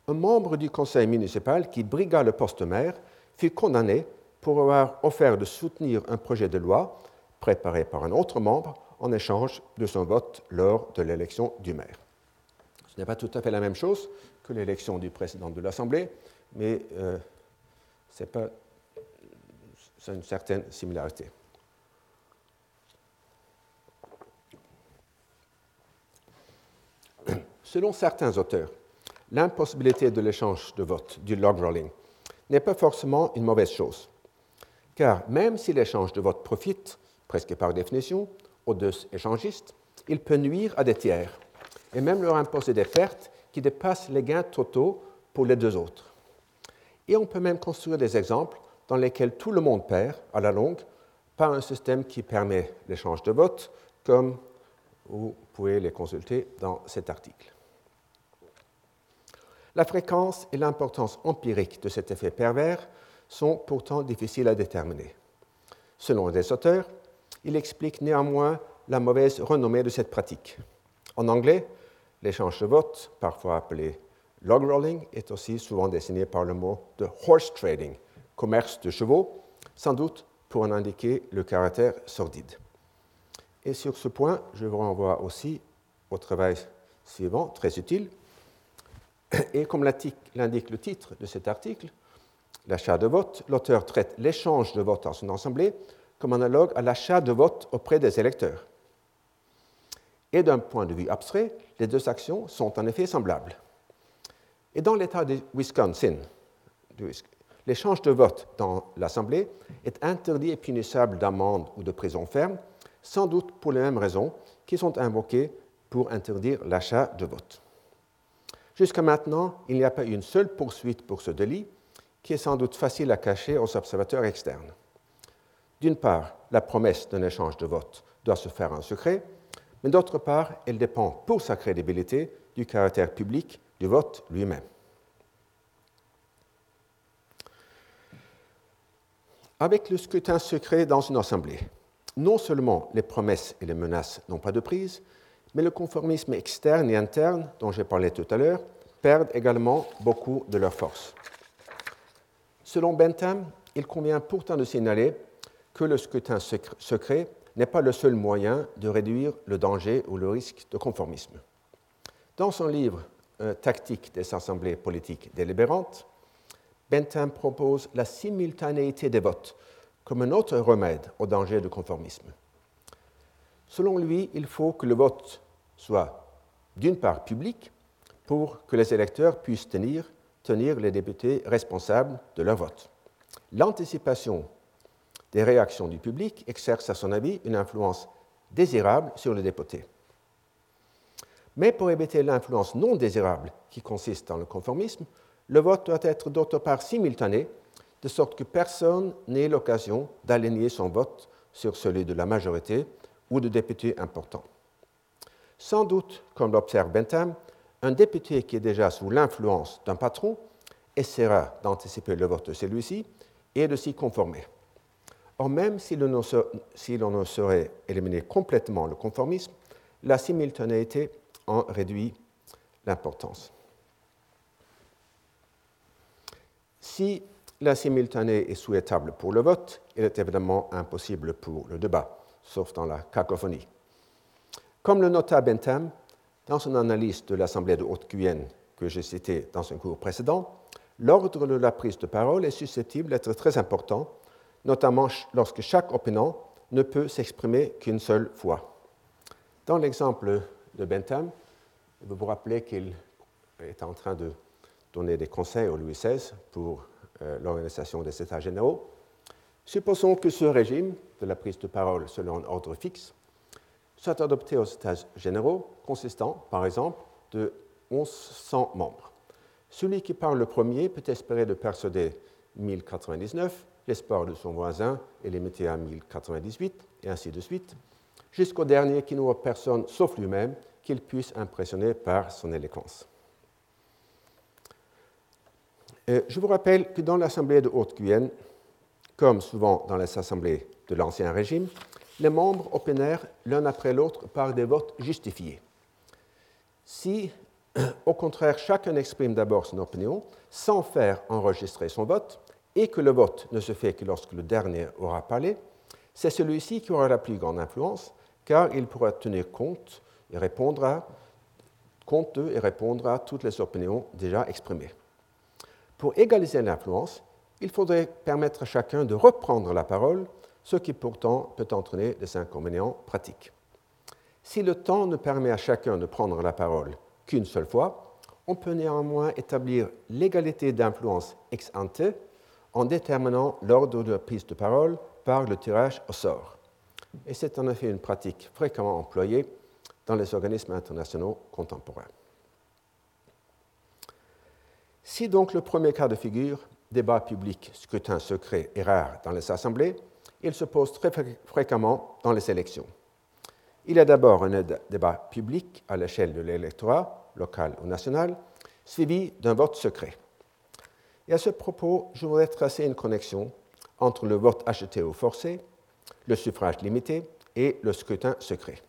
un membre du conseil municipal qui brigua le poste maire fut condamné pour avoir offert de soutenir un projet de loi préparé par un autre membre en échange de son vote lors de l'élection du maire. Ce n'est pas tout à fait la même chose que l'élection du président de l'Assemblée, mais euh, c'est une certaine similarité. Selon certains auteurs, l'impossibilité de l'échange de vote, du log rolling, n'est pas forcément une mauvaise chose. Car même si l'échange de vote profite, presque par définition, deux échangistes, il peut nuire à des tiers et même leur imposer des pertes qui dépassent les gains totaux pour les deux autres. Et on peut même construire des exemples dans lesquels tout le monde perd, à la longue, par un système qui permet l'échange de vote, comme vous pouvez les consulter dans cet article. La fréquence et l'importance empirique de cet effet pervers sont pourtant difficiles à déterminer. Selon des auteurs, il explique néanmoins la mauvaise renommée de cette pratique. En anglais, l'échange de vote, parfois appelé log rolling, est aussi souvent désigné par le mot de horse trading, commerce de chevaux, sans doute pour en indiquer le caractère sordide. Et sur ce point, je vous renvoie aussi au travail suivant, très utile, et comme l'indique le titre de cet article, l'achat de vote, l'auteur traite l'échange de vote dans son assemblée comme analogue à l'achat de vote auprès des électeurs. Et d'un point de vue abstrait, les deux actions sont en effet semblables. Et dans l'État de Wisconsin, l'échange de vote dans l'Assemblée est interdit et punissable d'amende ou de prison ferme, sans doute pour les mêmes raisons qui sont invoquées pour interdire l'achat de vote. Jusqu'à maintenant, il n'y a pas eu une seule poursuite pour ce délit, qui est sans doute facile à cacher aux observateurs externes. D'une part, la promesse d'un échange de vote doit se faire en secret, mais d'autre part, elle dépend pour sa crédibilité du caractère public du vote lui-même. Avec le scrutin secret dans une assemblée, non seulement les promesses et les menaces n'ont pas de prise, mais le conformisme externe et interne, dont j'ai parlé tout à l'heure, perdent également beaucoup de leur force. Selon Bentham, il convient pourtant de signaler que le scrutin secret n'est pas le seul moyen de réduire le danger ou le risque de conformisme. Dans son livre Tactique des assemblées politiques délibérantes, Bentham propose la simultanéité des votes comme un autre remède au danger du conformisme. Selon lui, il faut que le vote soit d'une part public pour que les électeurs puissent tenir, tenir les députés responsables de leur vote. L'anticipation des réactions du public exerce, à son avis, une influence désirable sur les députés. Mais pour éviter l'influence non désirable qui consiste dans le conformisme, le vote doit être d'autre part simultané, de sorte que personne n'ait l'occasion d'aligner son vote sur celui de la majorité ou de députés importants. Sans doute, comme l'observe Bentham, un député qui est déjà sous l'influence d'un patron essaiera d'anticiper le vote de celui-ci et de s'y conformer. Or, même si l'on ne saurait éliminer complètement le conformisme, la simultanéité en réduit l'importance. Si la simultanée est souhaitable pour le vote, elle est évidemment impossible pour le débat, sauf dans la cacophonie. Comme le nota Bentham dans son analyse de l'Assemblée de Haute-Guyenne que j'ai citée dans un cours précédent, l'ordre de la prise de parole est susceptible d'être très important, notamment lorsque chaque opinant ne peut s'exprimer qu'une seule fois. Dans l'exemple de Bentham, vous vous rappelez qu'il est en train de donner des conseils au Louis XVI pour euh, l'organisation des États généraux. Supposons que ce régime de la prise de parole selon un ordre fixe soit adopté aux États généraux, consistant, par exemple, de 1100 membres. Celui qui parle le premier peut espérer de persuader 1099, l'espoir de son voisin est limité à 1098, et ainsi de suite, jusqu'au dernier qui n'aura personne sauf lui-même qu'il puisse impressionner par son éloquence. Euh, je vous rappelle que dans l'Assemblée de Haute-Guyenne, comme souvent dans les assemblées de l'Ancien Régime, les membres opinèrent l'un après l'autre par des votes justifiés. Si, au contraire, chacun exprime d'abord son opinion sans faire enregistrer son vote, et que le vote ne se fait que lorsque le dernier aura parlé, c'est celui-ci qui aura la plus grande influence, car il pourra tenir compte et répondra compte et répondra à toutes les opinions déjà exprimées. Pour égaliser l'influence, il faudrait permettre à chacun de reprendre la parole, ce qui pourtant peut entraîner des inconvénients pratiques. Si le temps ne permet à chacun de prendre la parole qu'une seule fois, on peut néanmoins établir l'égalité d'influence ex ante en déterminant l'ordre de prise de parole par le tirage au sort. Et c'est en effet une pratique fréquemment employée dans les organismes internationaux contemporains. Si donc le premier cas de figure, débat public, scrutin secret, est rare dans les assemblées, il se pose très fréquemment dans les élections. Il y a d'abord un débat public à l'échelle de l'électorat, local ou national, suivi d'un vote secret. Et à ce propos, je voudrais tracer une connexion entre le vote acheté ou forcé, le suffrage limité et le scrutin secret.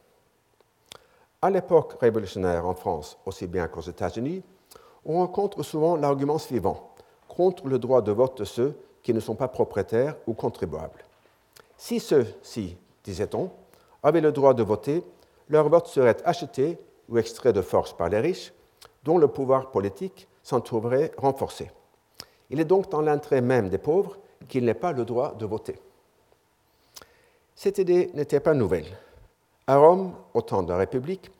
À l'époque révolutionnaire en France, aussi bien qu'aux États-Unis, on rencontre souvent l'argument suivant contre le droit de vote de ceux qui ne sont pas propriétaires ou contribuables. Si ceux-ci, disait-on, avaient le droit de voter, leur vote serait acheté ou extrait de force par les riches, dont le pouvoir politique s'en trouverait renforcé. Il est donc dans l'intérêt même des pauvres qu'ils n'aient pas le droit de voter. Cette idée n'était pas nouvelle. À Rome, au temps de la République,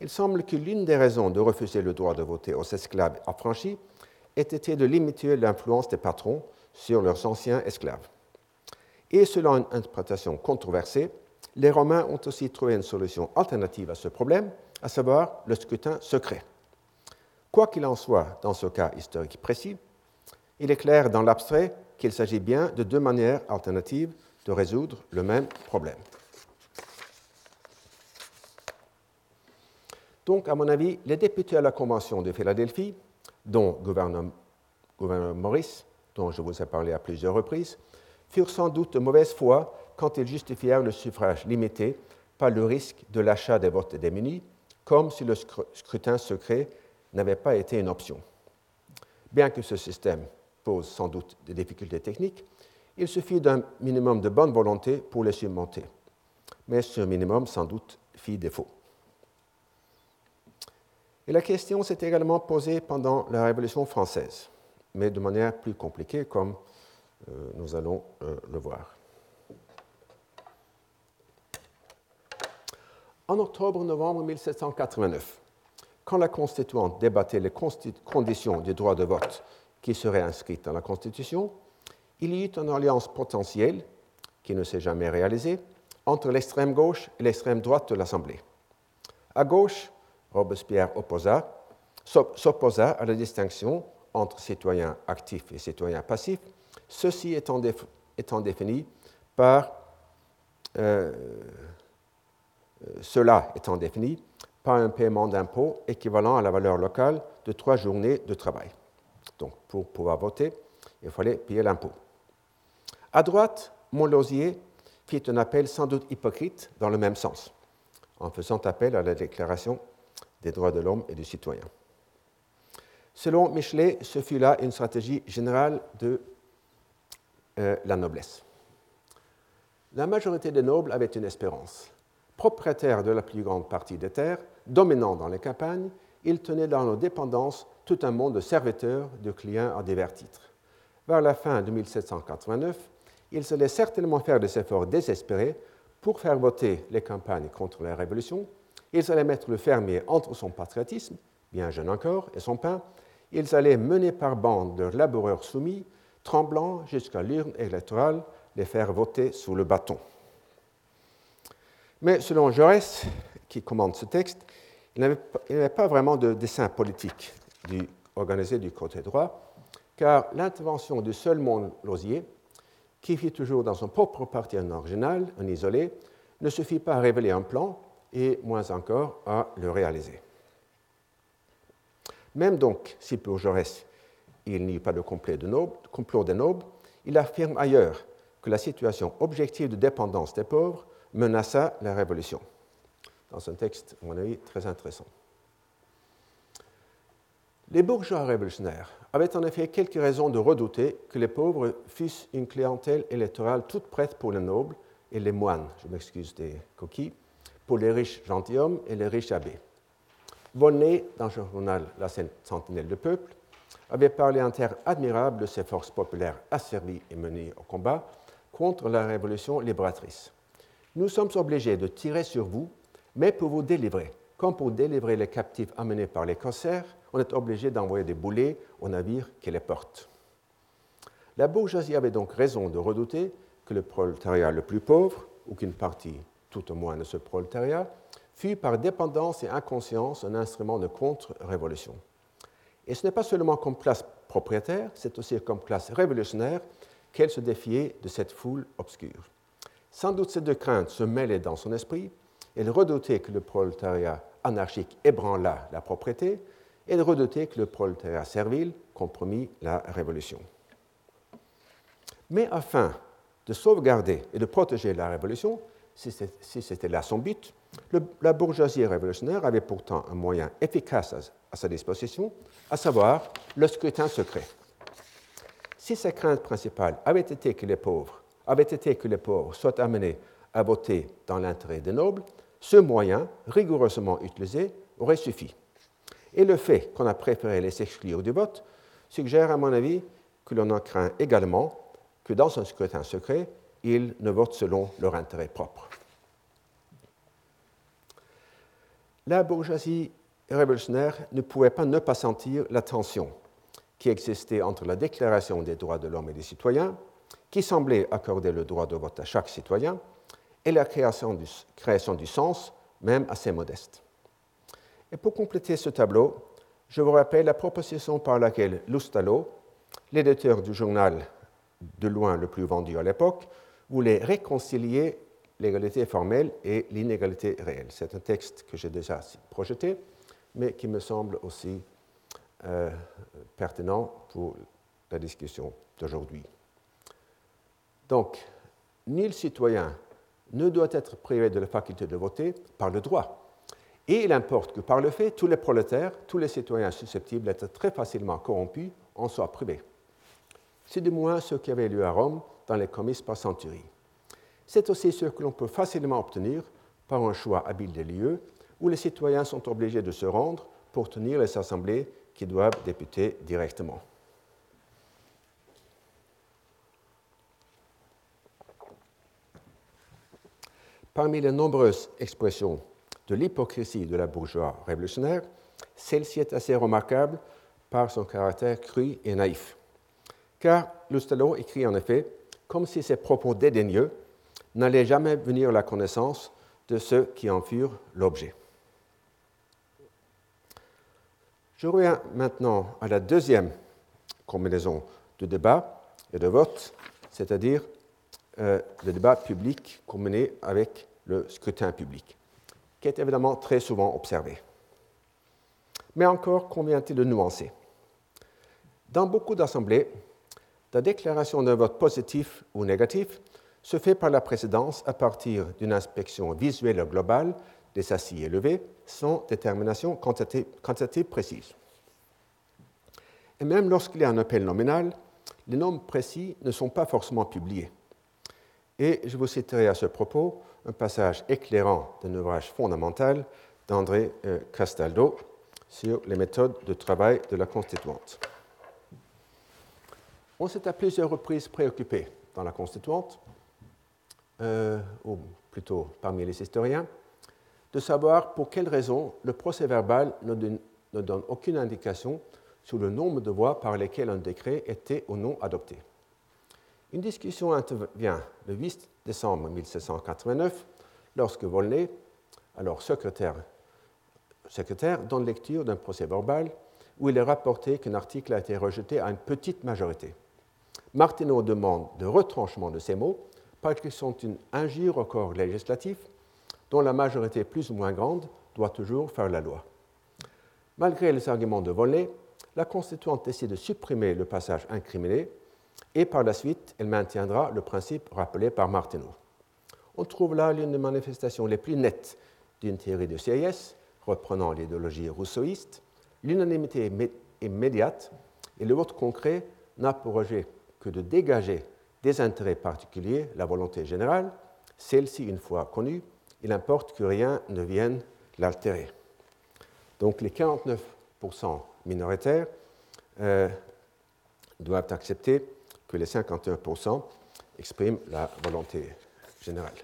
il semble que l'une des raisons de refuser le droit de voter aux esclaves affranchis ait été de limiter l'influence des patrons sur leurs anciens esclaves. Et selon une interprétation controversée, les Romains ont aussi trouvé une solution alternative à ce problème, à savoir le scrutin secret. Quoi qu'il en soit dans ce cas historique précis, il est clair dans l'abstrait qu'il s'agit bien de deux manières alternatives de résoudre le même problème. Donc, à mon avis, les députés à la Convention de Philadelphie, dont gouverneur, gouverneur Maurice, dont je vous ai parlé à plusieurs reprises, furent sans doute de mauvaise foi quand ils justifièrent le suffrage limité par le risque de l'achat des votes démunis, comme si le scrutin secret n'avait pas été une option. Bien que ce système pose sans doute des difficultés techniques, il suffit d'un minimum de bonne volonté pour les surmonter. Mais ce minimum, sans doute, fit défaut. Et la question s'est également posée pendant la Révolution française, mais de manière plus compliquée, comme euh, nous allons euh, le voir. En octobre-novembre 1789, quand la Constituante débattait les conditions du droit de vote qui seraient inscrites dans la Constitution, il y eut une alliance potentielle, qui ne s'est jamais réalisée, entre l'extrême gauche et l'extrême droite de l'Assemblée. À gauche, Robespierre s'opposa à la distinction entre citoyens actifs et citoyens passifs, ceci étant, défini par euh, euh, cela étant défini par un paiement d'impôt équivalent à la valeur locale de trois journées de travail. Donc, pour pouvoir voter, il fallait payer l'impôt. À droite, Montlosier fit un appel sans doute hypocrite dans le même sens, en faisant appel à la Déclaration des droits de l'homme et du citoyen. Selon Michelet, ce fut là une stratégie générale de euh, la noblesse. La majorité des nobles avaient une espérance. Propriétaires de la plus grande partie des terres, dominants dans les campagnes, ils tenaient dans leur dépendance tout un monde de serviteurs, de clients à divers titres. Vers la fin de 1789, ils allaient certainement faire des efforts désespérés pour faire voter les campagnes contre la Révolution ils allaient mettre le fermier entre son patriotisme, bien jeune encore, et son pain. Ils allaient mener par bande de laboureurs soumis, tremblants jusqu'à l'urne électorale, les faire voter sous le bâton. Mais selon Jaurès, qui commande ce texte, il n'y avait, pas vraiment de dessin politique organisé du côté droit, car l'intervention du seul monde Losier, qui fit toujours dans son propre parti original, un isolé, ne suffit pas à révéler un plan, et moins encore à le réaliser. Même donc, si pour Jaurès il n'y eut pas de complot des nobles, il affirme ailleurs que la situation objective de dépendance des pauvres menaça la Révolution. Dans un texte, à mon avis, très intéressant. Les bourgeois révolutionnaires avaient en effet quelques raisons de redouter que les pauvres fussent une clientèle électorale toute prête pour les nobles et les moines, je m'excuse des coquilles, pour les riches gentilshommes et les riches abbés. Bonnet, dans le journal La Sentinelle du Peuple, avait parlé en termes admirables de ces forces populaires asservies et menées au combat contre la révolution libératrice. Nous sommes obligés de tirer sur vous, mais pour vous délivrer. Comme pour délivrer les captifs amenés par les corsaires, on est obligé d'envoyer des boulets aux navires qui les portent. La bourgeoisie avait donc raison de redouter que le prolétariat le plus pauvre, ou qu'une partie tout au moins de ce prolétariat, fut par dépendance et inconscience un instrument de contre-révolution. Et ce n'est pas seulement comme classe propriétaire, c'est aussi comme classe révolutionnaire qu'elle se défiait de cette foule obscure. Sans doute ces deux craintes se mêlaient dans son esprit. Elle redoutait que le prolétariat anarchique ébranlât la propriété, et elle redoutait que le prolétariat servile compromit la révolution. Mais afin de sauvegarder et de protéger la révolution, si c'était là son but, la bourgeoisie révolutionnaire avait pourtant un moyen efficace à, sa disposition, à savoir le scrutin secret. Si sa crainte principale avait été que les pauvres, avait été que les pauvres soient amenés à voter dans l'intérêt des nobles, ce moyen, rigoureusement utilisé, aurait suffi. Et le fait qu'on a préféré les exclure du vote suggère, à mon avis, que l'on en craint également que dans un scrutin secret, ils ne votent selon leur intérêt propre. la bourgeoisie révolutionnaire ne pouvait pas ne pas sentir la tension qui existait entre la Déclaration des droits de l'homme et des citoyens, qui semblait accorder le droit de vote à chaque citoyen, et la création du, sens, même assez modeste. Et pour compléter ce tableau, je vous rappelle la proposition par laquelle Lustalo, l'éditeur du journal de loin le plus vendu à l'époque, voulait réconcilier l'égalité formelle et l'inégalité réelle. C'est un texte que j'ai déjà projeté, mais qui me semble aussi euh, pertinent pour la discussion d'aujourd'hui. Donc, nul citoyen ne doit être privé de la faculté de voter par le droit. Et il importe que par le fait, tous les prolétaires, tous les citoyens susceptibles d'être très facilement corrompus en soient privés. C'est du moins ce qui avait lieu à Rome dans les comices par Centurie. C'est aussi ce que l'on peut facilement obtenir par un choix habile des lieux où les citoyens sont obligés de se rendre pour tenir les assemblées qui doivent députer directement. Parmi les nombreuses expressions de l'hypocrisie de la bourgeoisie révolutionnaire, celle-ci est assez remarquable par son caractère cru et naïf. Car Lustalot écrit en effet comme si ses propos dédaigneux n'allaient jamais venir à la connaissance de ceux qui en furent l'objet. Je reviens maintenant à la deuxième combinaison de débat et de vote, c'est-à-dire euh, le débat public combiné avec le scrutin public, qui est évidemment très souvent observé. Mais encore convient-il de nuancer Dans beaucoup d'assemblées, la déclaration d'un vote positif ou négatif se fait par la présidence à partir d'une inspection visuelle globale des assises élevées sans détermination quantitative précise. Et même lorsqu'il y a un appel nominal, les nombres précis ne sont pas forcément publiés. Et je vous citerai à ce propos un passage éclairant d'un ouvrage fondamental d'André euh, Castaldo sur les méthodes de travail de la constituante. On s'est à plusieurs reprises préoccupé dans la constituante, euh, ou plutôt parmi les historiens, de savoir pour quelles raisons le procès verbal ne donne, ne donne aucune indication sur le nombre de voix par lesquelles un décret était ou non adopté. Une discussion intervient le 8 décembre 1789 lorsque Volney, alors secrétaire, donne lecture d'un procès verbal où il est rapporté qu'un article a été rejeté à une petite majorité. Martineau demande de retranchement de ces mots parce qu'ils sont une injure au corps législatif dont la majorité plus ou moins grande doit toujours faire la loi. Malgré les arguments de Volney, la constituante décide de supprimer le passage incriminé et par la suite, elle maintiendra le principe rappelé par Martineau. On trouve là l'une des manifestations les plus nettes d'une théorie de CIS, reprenant l'idéologie rousseauiste. L'unanimité immédiate et le vote concret n'a pour objet que de dégager des intérêts particuliers la volonté générale. Celle-ci, une fois connue, il importe que rien ne vienne l'altérer. Donc les 49% minoritaires euh, doivent accepter que les 51% expriment la volonté générale.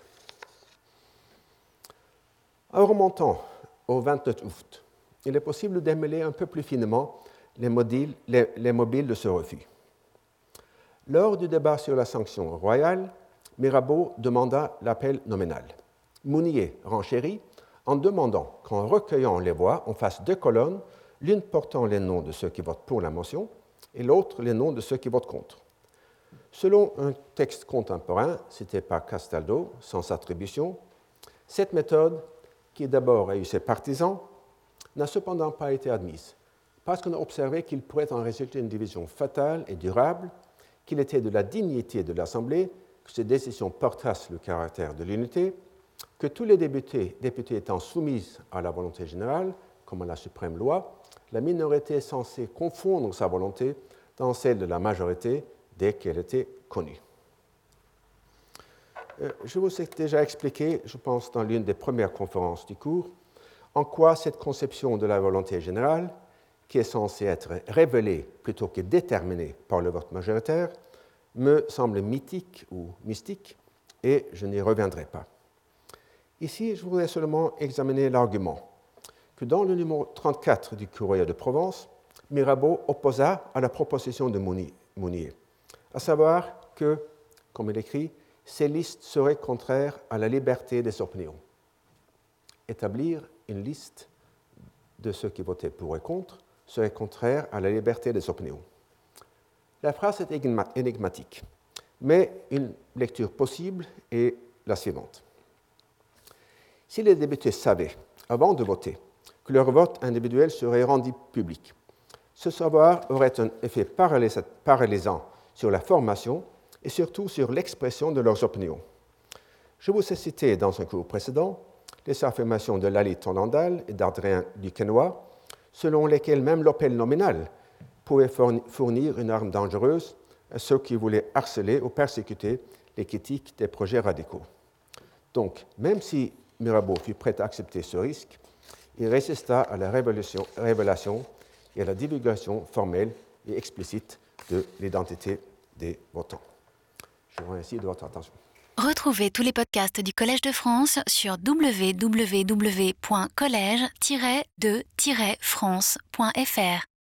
En remontant au 29 août, il est possible démêler un peu plus finement les, les mobiles de ce refus. Lors du débat sur la sanction royale, Mirabeau demanda l'appel nominal. Mounier renchérit en demandant qu'en recueillant les voix, on fasse deux colonnes l'une portant les noms de ceux qui votent pour la motion et l'autre les noms de ceux qui votent contre. Selon un texte contemporain cité par Castaldo, sans attribution, cette méthode, qui d'abord a eu ses partisans, n'a cependant pas été admise, parce qu'on a observé qu'il pourrait en résulter une division fatale et durable, qu'il était de la dignité de l'Assemblée que ces décisions portassent le caractère de l'unité, que tous les députés, députés étant soumis à la volonté générale, comme à la suprême loi, la minorité est censée confondre sa volonté dans celle de la majorité dès qu'elle était connue. Euh, je vous ai déjà expliqué, je pense dans l'une des premières conférences du cours, en quoi cette conception de la volonté générale, qui est censée être révélée plutôt que déterminée par le vote majoritaire, me semble mythique ou mystique, et je n'y reviendrai pas. Ici, je voudrais seulement examiner l'argument que dans le numéro 34 du Courrier de Provence, Mirabeau opposa à la proposition de Mounier, à savoir que, comme il écrit, ces listes seraient contraires à la liberté des opinions. Établir une liste de ceux qui votaient pour et contre serait contraire à la liberté des opinions. La phrase est énigmatique, mais une lecture possible est la suivante. Si les députés savaient, avant de voter, que leur vote individuel serait rendu public, ce savoir aurait un effet paralysant sur la formation et surtout sur l'expression de leurs opinions. Je vous ai cité dans un cours précédent les affirmations de Lali Tondandal et d'Adrien Duquesnoy, selon lesquelles même l'appel nominal pouvait fournir une arme dangereuse à ceux qui voulaient harceler ou persécuter les critiques des projets radicaux. Donc, même si Mirabeau fut prêt à accepter ce risque, il résista à la révélation et à la divulgation formelle et explicite de l'identité des votants. Je vous remercie de votre attention. Retrouvez tous les podcasts du Collège de France sur www.collège-de-france.fr.